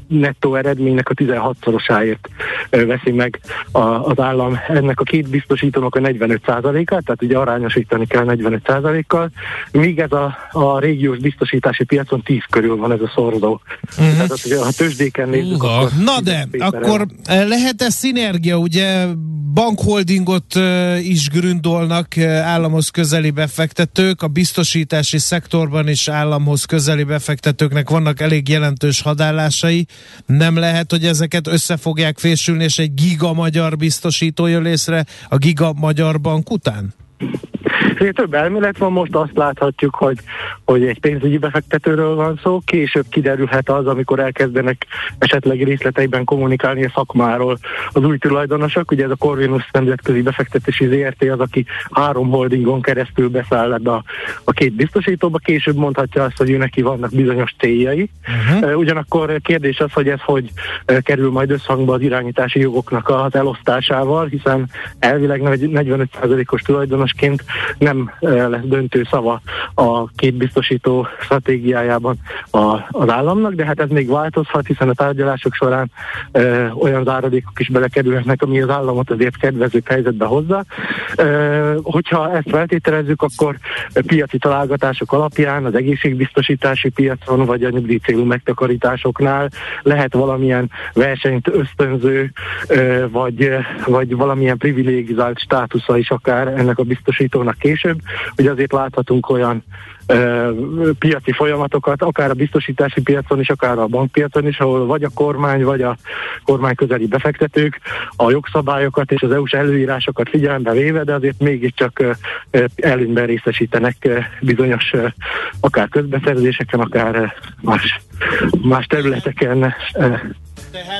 nettó eredménynek a 16-szorosáért veszi meg a, az állam. Ennek a két biztosítónak a 45%-át, tehát ugye arányosítani kell 45%-kal, míg ez a, a régiós biztosítási piacon 10 körül van ez a szorzó. Uh-huh. Tehát ugye, ha tőzsdéken nézzük, uh, akkor Na de, akkor lehet-e szinergia, ugye? Bankholdingot is gründolnak államhoz közeli befektetők, a biztosítási szektorban is államhoz közeli befektetőknek vannak elég jelentős hadállásai. Nem lehet, hogy ezeket össze fogják fésülni, és egy giga magyar biztosító jön észre a giga magyar bank után? Több elmélet van, most azt láthatjuk, hogy, hogy egy pénzügyi befektetőről van szó, később kiderülhet az, amikor elkezdenek esetleg részleteiben kommunikálni a szakmáról az új tulajdonosok. Ugye ez a Corvinus nemzetközi befektetési ZRT az, aki három holdingon keresztül beszáll ebbe a, a két biztosítóba, később mondhatja azt, hogy ő neki vannak bizonyos céljai. Uh-huh. Ugyanakkor kérdés az, hogy ez hogy kerül majd összhangba az irányítási jogoknak az elosztásával, hiszen elvileg 45%-os tulajdonosként nem lesz döntő szava a két biztosító stratégiájában a, az államnak, de hát ez még változhat, hiszen a tárgyalások során e, olyan záradékok is belekerülhetnek, ami az államot azért kedvező helyzetbe hozza. E, hogyha ezt feltételezzük, akkor piaci találgatások alapján az egészségbiztosítási piacon, vagy a nyugdíjcélú megtakarításoknál lehet valamilyen versenyt ösztönző, e, vagy, vagy valamilyen privilégizált státusza is akár ennek a biztosítónak később, hogy azért láthatunk olyan ö, piaci folyamatokat, akár a biztosítási piacon is, akár a bankpiacon is, ahol vagy a kormány, vagy a kormány közeli befektetők a jogszabályokat és az EU-s előírásokat figyelembe véve, de azért mégiscsak előnyben részesítenek bizonyos akár közbeszerzéseken, akár más, más területeken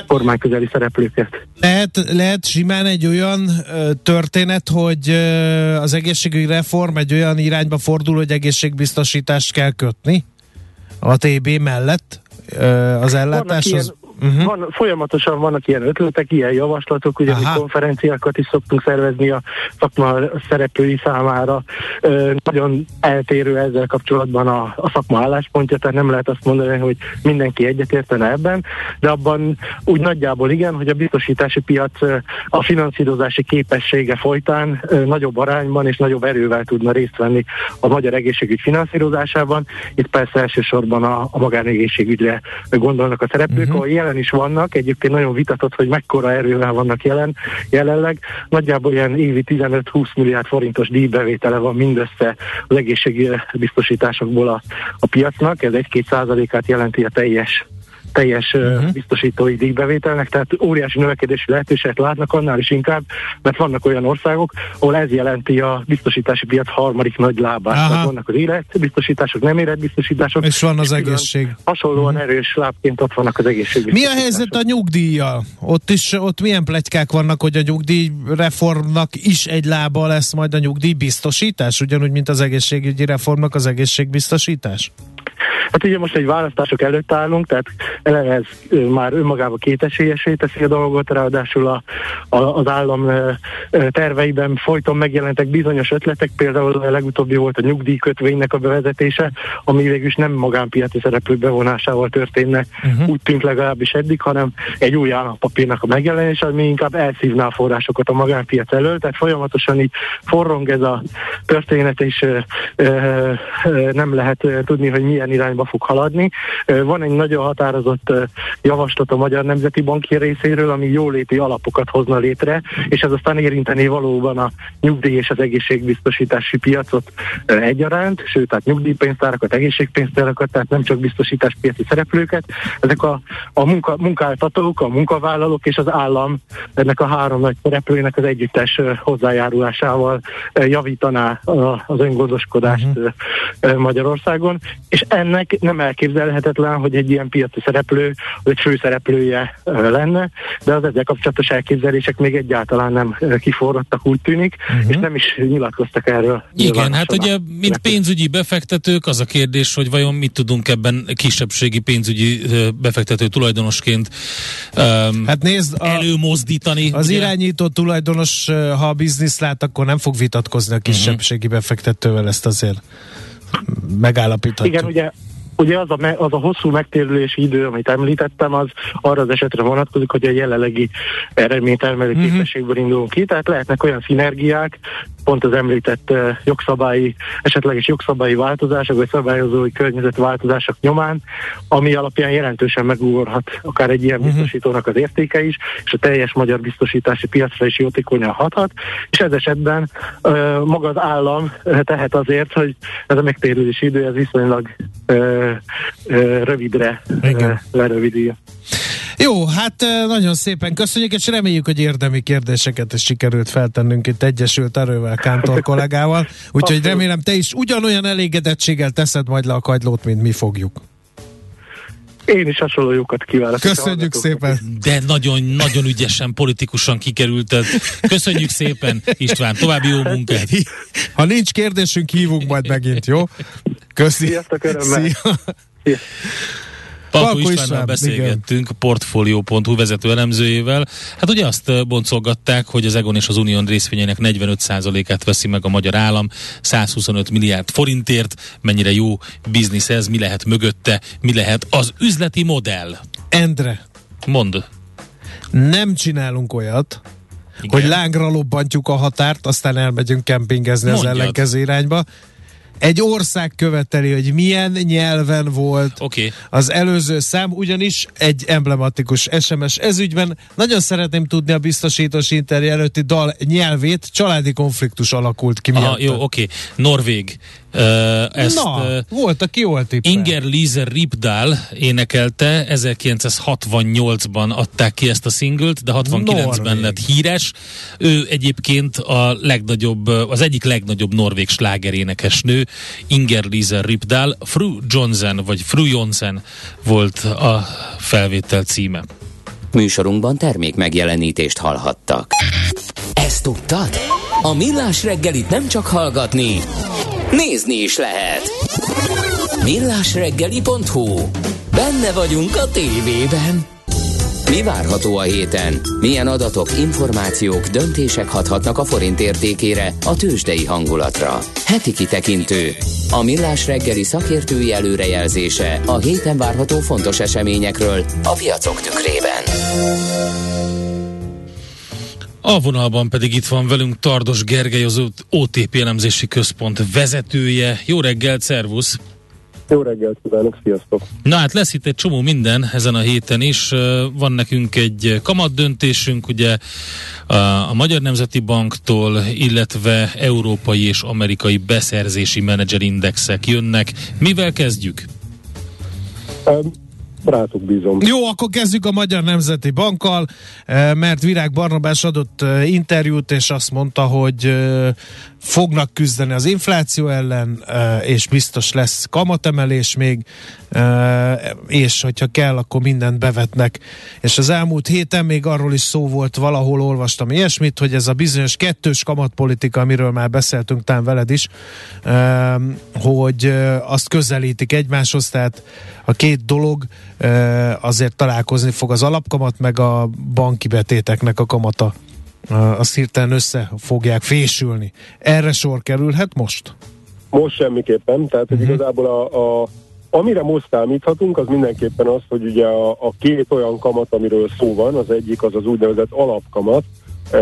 kormányközeli szereplőket. Lehet, lehet simán egy olyan ö, történet, hogy ö, az egészségügyi reform egy olyan irányba fordul, hogy egészségbiztosítást kell kötni a TB mellett ö, az ellátáshoz? Uh-huh. Van, folyamatosan vannak ilyen ötletek, ilyen javaslatok, ugye mi konferenciákat is szoktunk szervezni a szakma szereplői számára. Ö, nagyon eltérő ezzel kapcsolatban a, a szakma álláspontja, tehát nem lehet azt mondani, hogy mindenki egyetértene ebben, de abban úgy nagyjából igen, hogy a biztosítási piac a finanszírozási képessége folytán ö, nagyobb arányban és nagyobb erővel tudna részt venni a magyar egészségügy finanszírozásában. Itt persze elsősorban a, a magánegészségügyre gondolnak a szereplők, uh-huh. ahol jelen is vannak, egyébként nagyon vitatott, hogy mekkora erővel vannak jelen, jelenleg. Nagyjából ilyen évi 15-20 milliárd forintos díjbevétele van mindössze az egészségi biztosításokból a, a piacnak, ez 1-2 százalékát jelenti a teljes teljes uh-huh. biztosítói díjbevételnek, tehát óriási növekedési lehetőséget látnak annál is inkább, mert vannak olyan országok, ahol ez jelenti a biztosítási piac harmadik nagy lábát. Tehát vannak az életbiztosítások, nem életbiztosítások. És van az egészség. Hasonlóan uh-huh. erős lábként ott vannak az egészség. Mi a helyzet a nyugdíjjal? Ott is, ott milyen plegykák vannak, hogy a nyugdíjreformnak is egy lába lesz majd a nyugdíjbiztosítás, ugyanúgy, mint az egészségügyi reformnak az egészségbiztosítás? Hát ugye most egy választások előtt állunk, tehát eleve ez már önmagában kétesélyesé teszi a dolgot, ráadásul a, a, az állam terveiben folyton megjelentek bizonyos ötletek, például a legutóbbi volt a nyugdíjkötvénynek a bevezetése, ami végül is nem magánpiaci szereplők bevonásával történne, uh-huh. úgy tűnt legalábbis eddig, hanem egy új állampapírnak a megjelenése, ami inkább elszívná a forrásokat a magánpiac elől, tehát folyamatosan így forrong ez a történet, és ö, ö, nem lehet tudni, hogy milyen irányba fog haladni. Van egy nagyon határozott javaslat a Magyar Nemzeti Banki részéről, ami jóléti alapokat hozna létre, és ez aztán érintené valóban a nyugdíj és az egészségbiztosítási piacot egyaránt, sőt, tehát nyugdíjpénztárakat, egészségpénztárakat, tehát nem csak biztosításpiaci szereplőket. Ezek a, a munka, munkáltatók, a munkavállalók és az állam ennek a három nagy szereplőnek az együttes hozzájárulásával javítaná az öngondoskodást uh-huh. Magyarországon, és ennek nem elképzelhetetlen, hogy egy ilyen piaci szereplő, vagy főszereplője lenne, de az ezzel kapcsolatos elképzelések még egyáltalán nem kiforrottak, úgy tűnik, uh-huh. és nem is nyilatkoztak erről. Igen, hát ugye, mint pénzügyi befektetők, az a kérdés, hogy vajon mit tudunk ebben kisebbségi pénzügyi befektető tulajdonosként um, hát nézd, a, előmozdítani. Az ugye? irányító tulajdonos, ha a biznisz lát, akkor nem fog vitatkozni a kisebbségi uh-huh. befektetővel, ezt azért megállapíthatjuk. Igen, ugye Ugye az a, me, az a hosszú megtérülési idő, amit említettem, az arra az esetre vonatkozik, hogy a jelenlegi eredménytermelő uh-huh. képességből indulunk ki, tehát lehetnek olyan szinergiák, pont az említett uh, jogszabályi, esetleges jogszabályi változások, vagy szabályozói környezetváltozások nyomán, ami alapján jelentősen megugorhat akár egy ilyen uh-huh. biztosítónak az értéke is, és a teljes magyar biztosítási piacra is jótékonyan hathat, és ez esetben uh, maga az állam tehet azért, hogy ez a megtérülési idő ez viszonylag uh, uh, rövidre uh, lerövidül. Jó, hát nagyon szépen köszönjük, és reméljük, hogy érdemi kérdéseket is sikerült feltennünk itt Egyesült Erővel, Kántor kollégával. Úgyhogy remélem te is ugyanolyan elégedettséggel teszed majd le a kagylót, mint mi fogjuk. Én is hasonló jókat kívánok. Köszönjük szépen. De nagyon-nagyon ügyesen, politikusan kikerülted. Köszönjük szépen, István. További jó munkát. Ha nincs kérdésünk, hívunk majd megint, jó? Köszi. Sziasztok, örömmel. Szia. Palko Istvánnal beszélgettünk, portfolio.hu vezető elemzőjével. Hát ugye azt boncolgatták, hogy az Egon és az Unión részvényeinek 45%-át veszi meg a magyar állam 125 milliárd forintért. Mennyire jó biznisz ez, mi lehet mögötte, mi lehet az üzleti modell? Endre. Mond. Nem csinálunk olyat, Igen. hogy lángra lobbantjuk a határt, aztán elmegyünk kempingezni Mondjad. az ellenkező irányba egy ország követeli, hogy milyen nyelven volt okay. az előző szám, ugyanis egy emblematikus SMS ezügyben. Nagyon szeretném tudni a biztosítós interjú előtti dal nyelvét, családi konfliktus alakult ki Aha, Jó, oké. Okay. Norvég Uh, ezt, Na, uh, volt, aki jól tippel. Inger Lise Ripdal énekelte, 1968-ban adták ki ezt a szinglet, de 69-ben lett híres. Ő egyébként a legnagyobb, az egyik legnagyobb norvég slágerénekesnő, Inger Lise Ripdal. Fru Johnson, vagy Fru Jonsen volt a felvétel címe. Műsorunkban termék megjelenítést hallhattak. Ezt tudtad? A Millás reggelit nem csak hallgatni, Nézni is lehet. Millásreggeli.hu Benne vagyunk a tévében. Mi várható a héten? Milyen adatok, információk, döntések hathatnak a forint értékére, a tőzsdei hangulatra? Heti kitekintő. A Millás reggeli szakértői előrejelzése a héten várható fontos eseményekről a piacok tükrében. A vonalban pedig itt van velünk Tardos Gergely, az OTP elemzési központ vezetője. Jó reggelt, szervusz! Jó reggelt kívánok, sziasztok! Na hát lesz itt egy csomó minden ezen a héten is. Van nekünk egy kamat döntésünk, ugye a Magyar Nemzeti Banktól, illetve európai és amerikai beszerzési menedzserindexek jönnek. Mivel kezdjük? Um rátok bízom. Jó, akkor kezdjük a Magyar Nemzeti Bankkal, mert Virág Barnabás adott interjút, és azt mondta, hogy fognak küzdeni az infláció ellen, és biztos lesz kamatemelés még, és hogyha kell, akkor mindent bevetnek. És az elmúlt héten még arról is szó volt, valahol olvastam ilyesmit, hogy ez a bizonyos kettős kamatpolitika, amiről már beszéltünk tám veled is, hogy azt közelítik egymáshoz, tehát a két dolog azért találkozni fog az alapkamat, meg a banki betéteknek a kamata azt hirtelen össze fogják fésülni. Erre sor kerülhet most? Most semmiképpen, tehát uh-huh. igazából a, a Amire most számíthatunk, az mindenképpen az, hogy ugye a, a két olyan kamat, amiről szó van, az egyik az az úgynevezett alapkamat, e,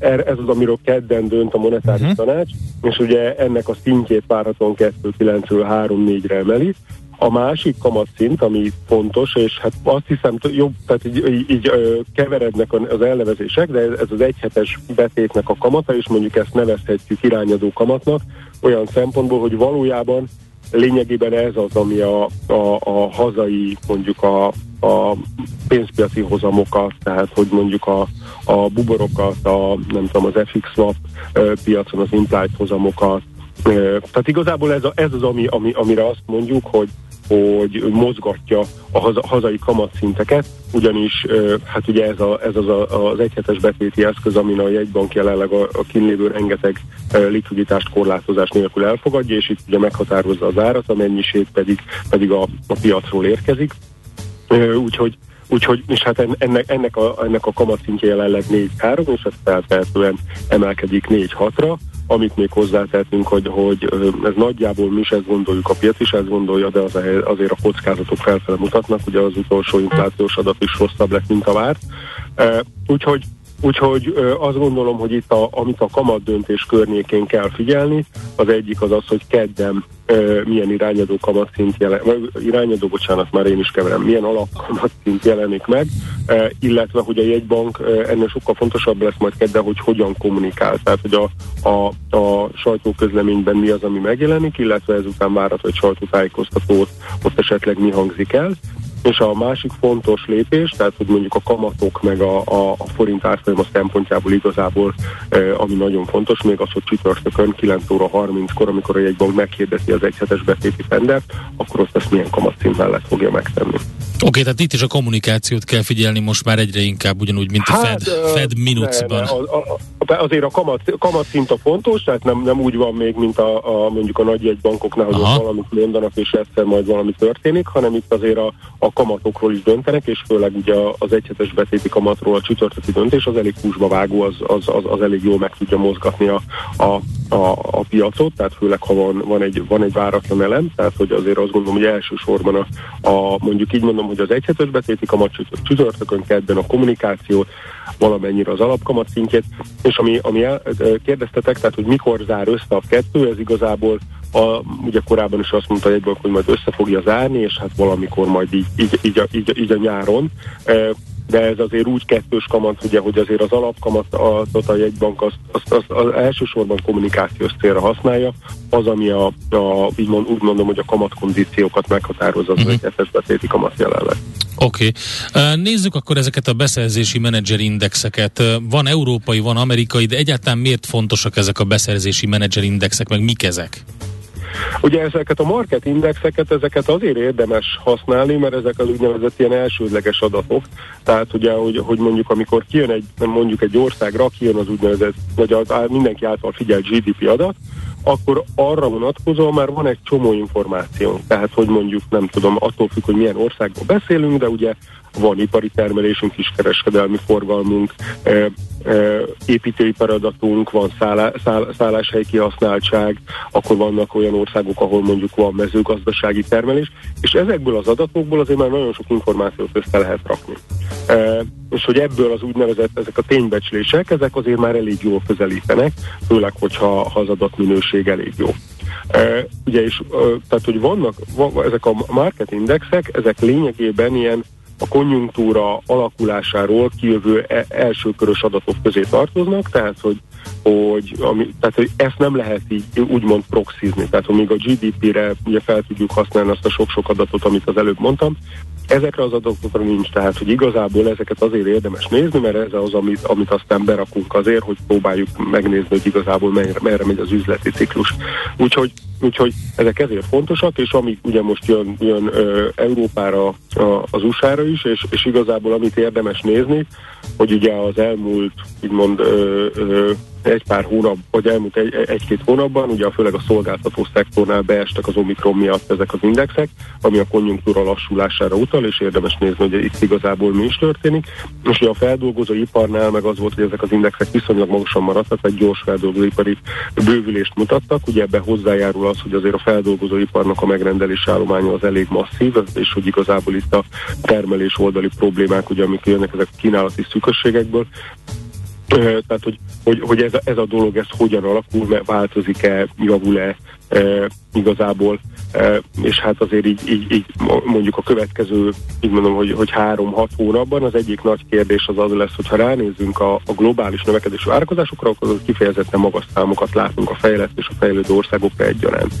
ez az, amiről kedden dönt a monetáris uh-huh. tanács, és ugye ennek a szintjét várhatóan 2,9-ről 3-4-re emeli, a másik kamatszint, ami fontos, és hát azt hiszem jobb, tehát így, így, így keverednek az elnevezések, de ez az egyhetes betétnek a kamata, és mondjuk ezt nevezhetjük irányadó kamatnak, olyan szempontból, hogy valójában lényegében ez az, ami a, a, a hazai, mondjuk a, a pénzpiaci hozamokat, tehát hogy mondjuk a, a buborokat, a, nem tudom, az FX swap piacon az implied hozamokat, tehát igazából ez, a, ez az, ami, ami, amire azt mondjuk, hogy hogy mozgatja a haza, hazai kamatszinteket, ugyanis hát ugye ez, a, ez az a, az egyhetes betéti eszköz, amin a jegybank jelenleg a, a kínlévő rengeteg likviditást korlátozás nélkül elfogadja, és itt ugye meghatározza az árat, a mennyiség pedig, pedig a, a piacról érkezik. Úgyhogy Úgyhogy, és hát ennek, ennek, a, ennek a kamatszintje jelenleg 4-3, és ez feltehetően emelkedik 4-6-ra, amit még hozzátettünk, hogy, hogy ez nagyjából mi is ezt gondoljuk, a piac is ezt gondolja, de az, azért a kockázatok felfele mutatnak, ugye az utolsó inflációs adat is rosszabb lett, mint a várt. Úgyhogy Úgyhogy azt gondolom, hogy itt, a, amit a kamat döntés környékén kell figyelni, az egyik az az, hogy kedden milyen irányadó kamatszint jelen, vagy irányadó, bocsánat, már én is keverem, milyen alapkamatszint jelenik meg, illetve, hogy a jegybank ennél sokkal fontosabb lesz majd kedden, hogy hogyan kommunikál. Tehát, hogy a, a, a sajtóközleményben mi az, ami megjelenik, illetve ezután várható egy sajtótájékoztatót, ott esetleg mi hangzik el, és a másik fontos lépés, tehát hogy mondjuk a kamatok meg a, a, a forint árfolyama szempontjából igazából, e, ami nagyon fontos, még az, hogy csütörtökön 9 óra 30-kor, amikor a jegybank meghirdeti az egyhetes betéti tendert, akkor azt ezt milyen kamatszint mellett fogja megtenni. Oké, okay, tehát itt is a kommunikációt kell figyelni most már egyre inkább, ugyanúgy, mint a hát, Fed, Fed minucban. Ne, ne, a, a, azért a kamat, kamat szint a fontos, tehát nem, nem úgy van még, mint a, a mondjuk a nagy jegybankoknál, hogy valamit mondanak, és egyszer majd valami történik, hanem itt azért a, a kamatokról is döntenek, és főleg ugye az egyhetes betéti kamatról a csütörtöki döntés az elég húsba vágó, az, az, az, az elég jól meg tudja mozgatni a, a, a, a piacot, tehát főleg ha van, van, egy, van egy váratlan elem, tehát hogy azért azt gondolom, hogy elsősorban a, a mondjuk így mondom, hogy az egyhetes betéti kamat csütörtökön kedden a kommunikációt, valamennyire az alapkamat szintjét, és ami, ami kérdeztetek, tehát hogy mikor zár össze a kettő, ez igazából a, ugye korábban is azt mondta egyből, hogy majd össze fogja zárni, és hát valamikor majd így, így, így, a, így, így a nyáron de ez azért úgy kettős kamat, ugye, hogy azért az alapkamatot a jegybank azt, azt, azt, az elsősorban kommunikációs célra használja, az, ami a, a így mond, úgy mondom, hogy a kamatkondíciókat meghatározza az uh-huh. Mhm. betéti kamat jelenleg. Oké. Okay. Nézzük akkor ezeket a beszerzési menedzserindexeket. Van európai, van amerikai, de egyáltalán miért fontosak ezek a beszerzési menedzserindexek, meg mik ezek? Ugye ezeket a market indexeket, ezeket azért érdemes használni, mert ezek az úgynevezett ilyen elsődleges adatok. Tehát ugye, hogy, hogy mondjuk amikor kijön egy, mondjuk egy országra, kijön az úgynevezett, vagy az, mindenki által figyelt GDP adat, akkor arra vonatkozóan már van egy csomó információ. Tehát, hogy mondjuk nem tudom, attól függ, hogy milyen országból beszélünk, de ugye van ipari termelésünk, kiskereskedelmi forgalmunk, e, e, építőiparadatunk, van szállá, száll, szálláshelyi kihasználtság, akkor vannak olyan országok, ahol mondjuk van mezőgazdasági termelés, és ezekből az adatokból azért már nagyon sok információt össze lehet rakni. E, és hogy ebből az úgynevezett ezek a ténybecslések, ezek azért már elég jól közelítenek, főleg, hogyha ha az adatminőség elég jó. E, ugye, és e, tehát, hogy vannak van, ezek a market indexek, ezek lényegében ilyen a konjunktúra alakulásáról kijövő e- elsőkörös adatok közé tartoznak, tehát hogy, hogy, ami, tehát, hogy ezt nem lehet így úgymond proxizni, tehát még a GDP-re ugye fel tudjuk használni azt a sok-sok adatot, amit az előbb mondtam, Ezekre az adatokra nincs, tehát hogy igazából ezeket azért érdemes nézni, mert ez az, amit, amit aztán berakunk azért, hogy próbáljuk megnézni, hogy igazából merre, merre megy az üzleti ciklus. Úgyhogy, úgyhogy ezek ezért fontosak, és ami ugye most jön, jön ö, Európára, a, az USA-ra is, és, és igazából amit érdemes nézni, hogy ugye az elmúlt, úgymond ö, ö, egy pár hónap, vagy elmúlt egy, egy-két hónapban, ugye főleg a szolgáltató szektornál beestek az Omikron miatt ezek az indexek, ami a konjunktúra lassulására utal, és érdemes nézni, hogy itt igazából mi is történik. És ugye a feldolgozó iparnál meg az volt, hogy ezek az indexek viszonylag magasan maradtak, egy gyors feldolgozóipari bővülést mutattak. Ugye ebbe hozzájárul az, hogy azért a feldolgozóiparnak a megrendelési állománya az elég masszív, és hogy igazából itt a termelés oldali problémák, ugye amik jönnek ezek a kínálati szűkösségekből, tehát, hogy, hogy, hogy ez, a, ez a dolog, ez hogyan alakul, változik-e, javul-e e, igazából, e, és hát azért így, így, így mondjuk a következő, így mondom, hogy, hogy három-hat hónapban az egyik nagy kérdés az az lesz, hogyha ránézzünk a, a globális növekedésű várakozásokra, akkor kifejezetten magas számokat látunk a fejlett és a fejlődő országokra egyaránt.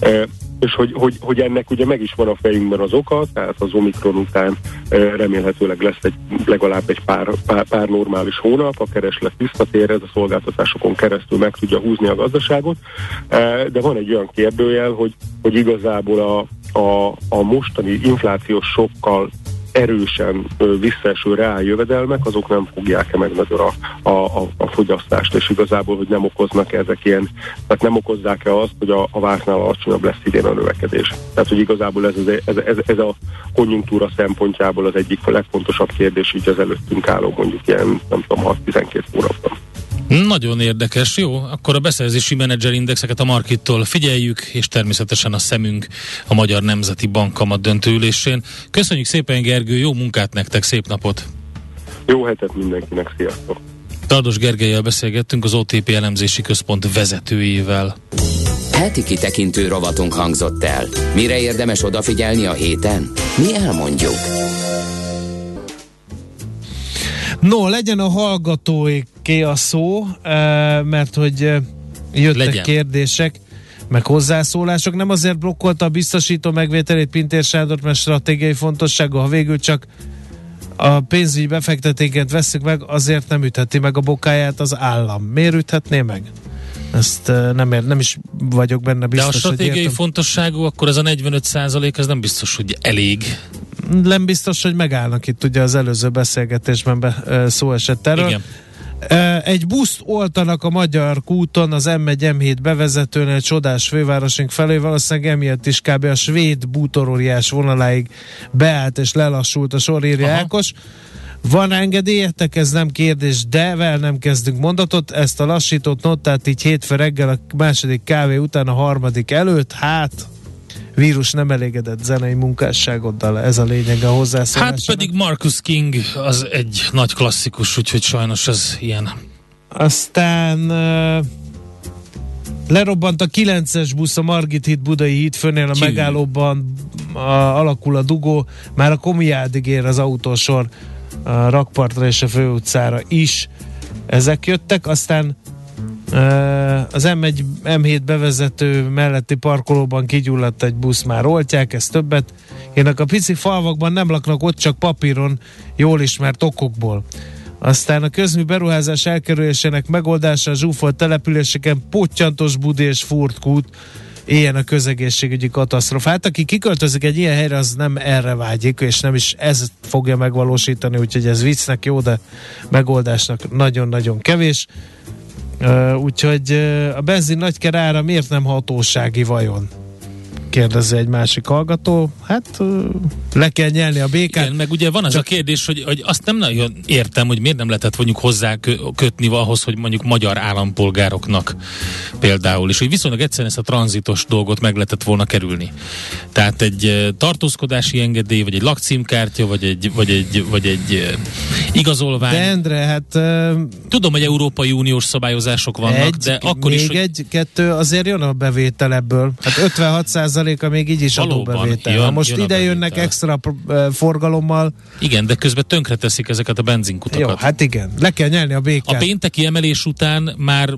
E, és hogy, hogy, hogy ennek ugye meg is van a fejünkben az oka, tehát az Omikron után remélhetőleg lesz egy legalább egy pár, pár, pár normális hónap, a kereslet visszatér, ez a szolgáltatásokon keresztül meg tudja húzni a gazdaságot, de van egy olyan kérdőjel, hogy, hogy igazából a, a, a mostani inflációs sokkal erősen visszaeső reál jövedelmek, azok nem fogják-e meg nagyon a, a, a, a fogyasztást, és igazából, hogy nem okoznak ezek ilyen, tehát nem okozzák-e azt, hogy a, a vártnál alacsonyabb lesz idén a növekedés. Tehát, hogy igazából ez, ez, ez, ez a konjunktúra szempontjából az egyik legfontosabb kérdés így az előttünk álló mondjuk ilyen, nem tudom, 6-12 hónapban. Nagyon érdekes, jó. Akkor a beszerzési menedzserindexeket a Markittól figyeljük, és természetesen a szemünk a Magyar Nemzeti Bank kamat döntőülésén. Köszönjük szépen, Gergő, jó munkát nektek, szép napot! Jó hetet mindenkinek, sziasztok! Tardos Gergelyel beszélgettünk az OTP elemzési központ vezetőjével. Heti kitekintő rovatunk hangzott el. Mire érdemes odafigyelni a héten? Mi elmondjuk. No, legyen a hallgatóiké a szó, mert hogy jöttek Legyen. kérdések, meg hozzászólások. Nem azért blokkolta a biztosító megvételét Pintér Sándor, mert stratégiai fontosságú, ha végül csak a pénzügyi befektetéket veszük meg, azért nem ütheti meg a bokáját az állam. Miért üthetné meg? Ezt nem, ér, nem is vagyok benne De a biztos, hogy stratégiai fontosságú, akkor ez a 45 százalék, ez nem biztos, hogy elég. Nem biztos, hogy megállnak itt, ugye az előző beszélgetésben be, szó esett erről. Igen. Egy buszt oltanak a Magyar kúton az M1 M7 bevezetőn egy csodás fővárosunk felé, valószínűleg emiatt is kb. a svéd bútoróriás vonaláig beállt és lelassult a sor, írja Aha. Ákos. Van engedélyetek, ez nem kérdés, de vel nem kezdünk mondatot. Ezt a lassított notát így hétfő reggel a második kávé után a harmadik előtt, hát vírus nem elégedett zenei munkásságoddal, ez a lényeg a hozzászólásnak. Hát pedig Marcus King az egy nagy klasszikus, úgyhogy sajnos ez ilyen. Aztán uh, lerobbant a 9-es busz a Margit híd Budai híd fönnél a Tyű. megállóban a, alakul a dugó, már a Komiádig ér az autósor a rakpartra és a főutcára is. Ezek jöttek, aztán az M1, M7 bevezető melletti parkolóban kigyulladt egy busz, már oltják, ez többet. Ének a pici falvakban nem laknak ott csak papíron, jól ismert okokból. Aztán a közmű beruházás elkerülésének megoldása a zsúfolt településeken pottyantos budi és furt kút, ilyen a közegészségügyi katasztrofa. Hát aki kiköltözik egy ilyen helyre, az nem erre vágyik, és nem is ez fogja megvalósítani, úgyhogy ez viccnek jó, de megoldásnak nagyon-nagyon kevés. Úgyhogy a benzin nagyker ára miért nem hatósági vajon? Kérdezi egy másik hallgató. Hát le kell nyelni a békát. Igen, meg ugye van az Csak- a kérdés, hogy, hogy azt nem nagyon értem, hogy miért nem lehetett mondjuk hozzá kö- kötni ahhoz, hogy mondjuk magyar állampolgároknak például, és hogy viszonylag egyszerűen ezt a tranzitos dolgot meg lehetett volna kerülni. Tehát egy tartózkodási engedély, vagy egy lakcímkártya, vagy egy, vagy egy, vagy egy igazolvány. De Endre, hát Tudom, hogy Európai Uniós szabályozások vannak, egy, de akkor még is, hogy egy, kettő, azért jön a bevétel ebből. Hát [LAUGHS] 56%-a még így is Valóban, adóbevétel. jön- Ha most jön a ide jönnek extra forgalommal, igen, de közben tönkreteszik ezeket a benzinkutakat. jó, hát igen, le kell nyelni a A békát. pénteki emelés után már,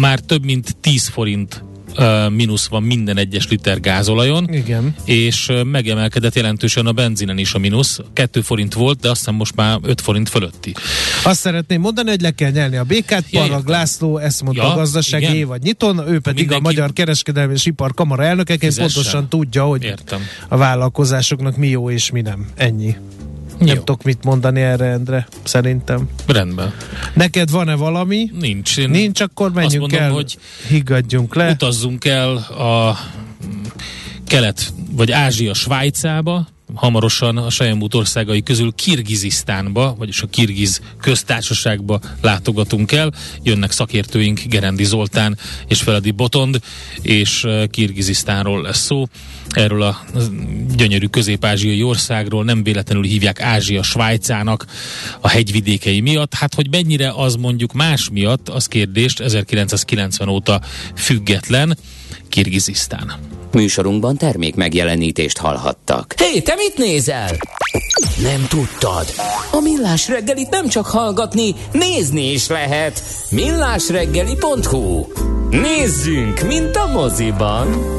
már több mint 10 forint mínusz van minden egyes liter gázolajon, Igen. és megemelkedett jelentősen a benzinen is a mínusz. 2 forint volt, de azt hiszem most már 5 forint fölötti. Azt szeretném mondani, hogy le kell nyelni a békát. Ja, Parag értem. László ezt mondta Ja, a gazdasági igen. évad nyiton, ő pedig Mindenki- a Magyar Kereskedelmi és Ipar Kamara elnökeként pontosan tudja, hogy Értem. a vállalkozásoknak mi jó és mi nem. Ennyi. Jó, Nem tudok mit mondani erre, Endre, szerintem. rendben. Neked van-e valami? Nincs. Én Nincs, akkor menjünk mondom, el, hogy higgadjunk le. utazzunk el a kelet, vagy Ázsia Svájcába, hamarosan a Sejemút országai közül Kirgizisztánba, vagyis a Kirgiz köztársaságba látogatunk el. Jönnek szakértőink Gerendi Zoltán és Feledi Botond, és eh, Kirgizisztánról lesz szó. Erről a gyönyörű közép-ázsiai országról nem véletlenül hívják Ázsia Svájcának a hegyvidékei miatt. Hát, hogy mennyire az mondjuk más miatt, az kérdést 1990 óta független Kirgizisztán. Műsorunkban termék megjelenítést hallhattak. Hé, hey, te mit nézel? Nem tudtad? A Millás reggelit nem csak hallgatni, nézni is lehet. Millásreggeli.hu Nézzünk, mint a moziban!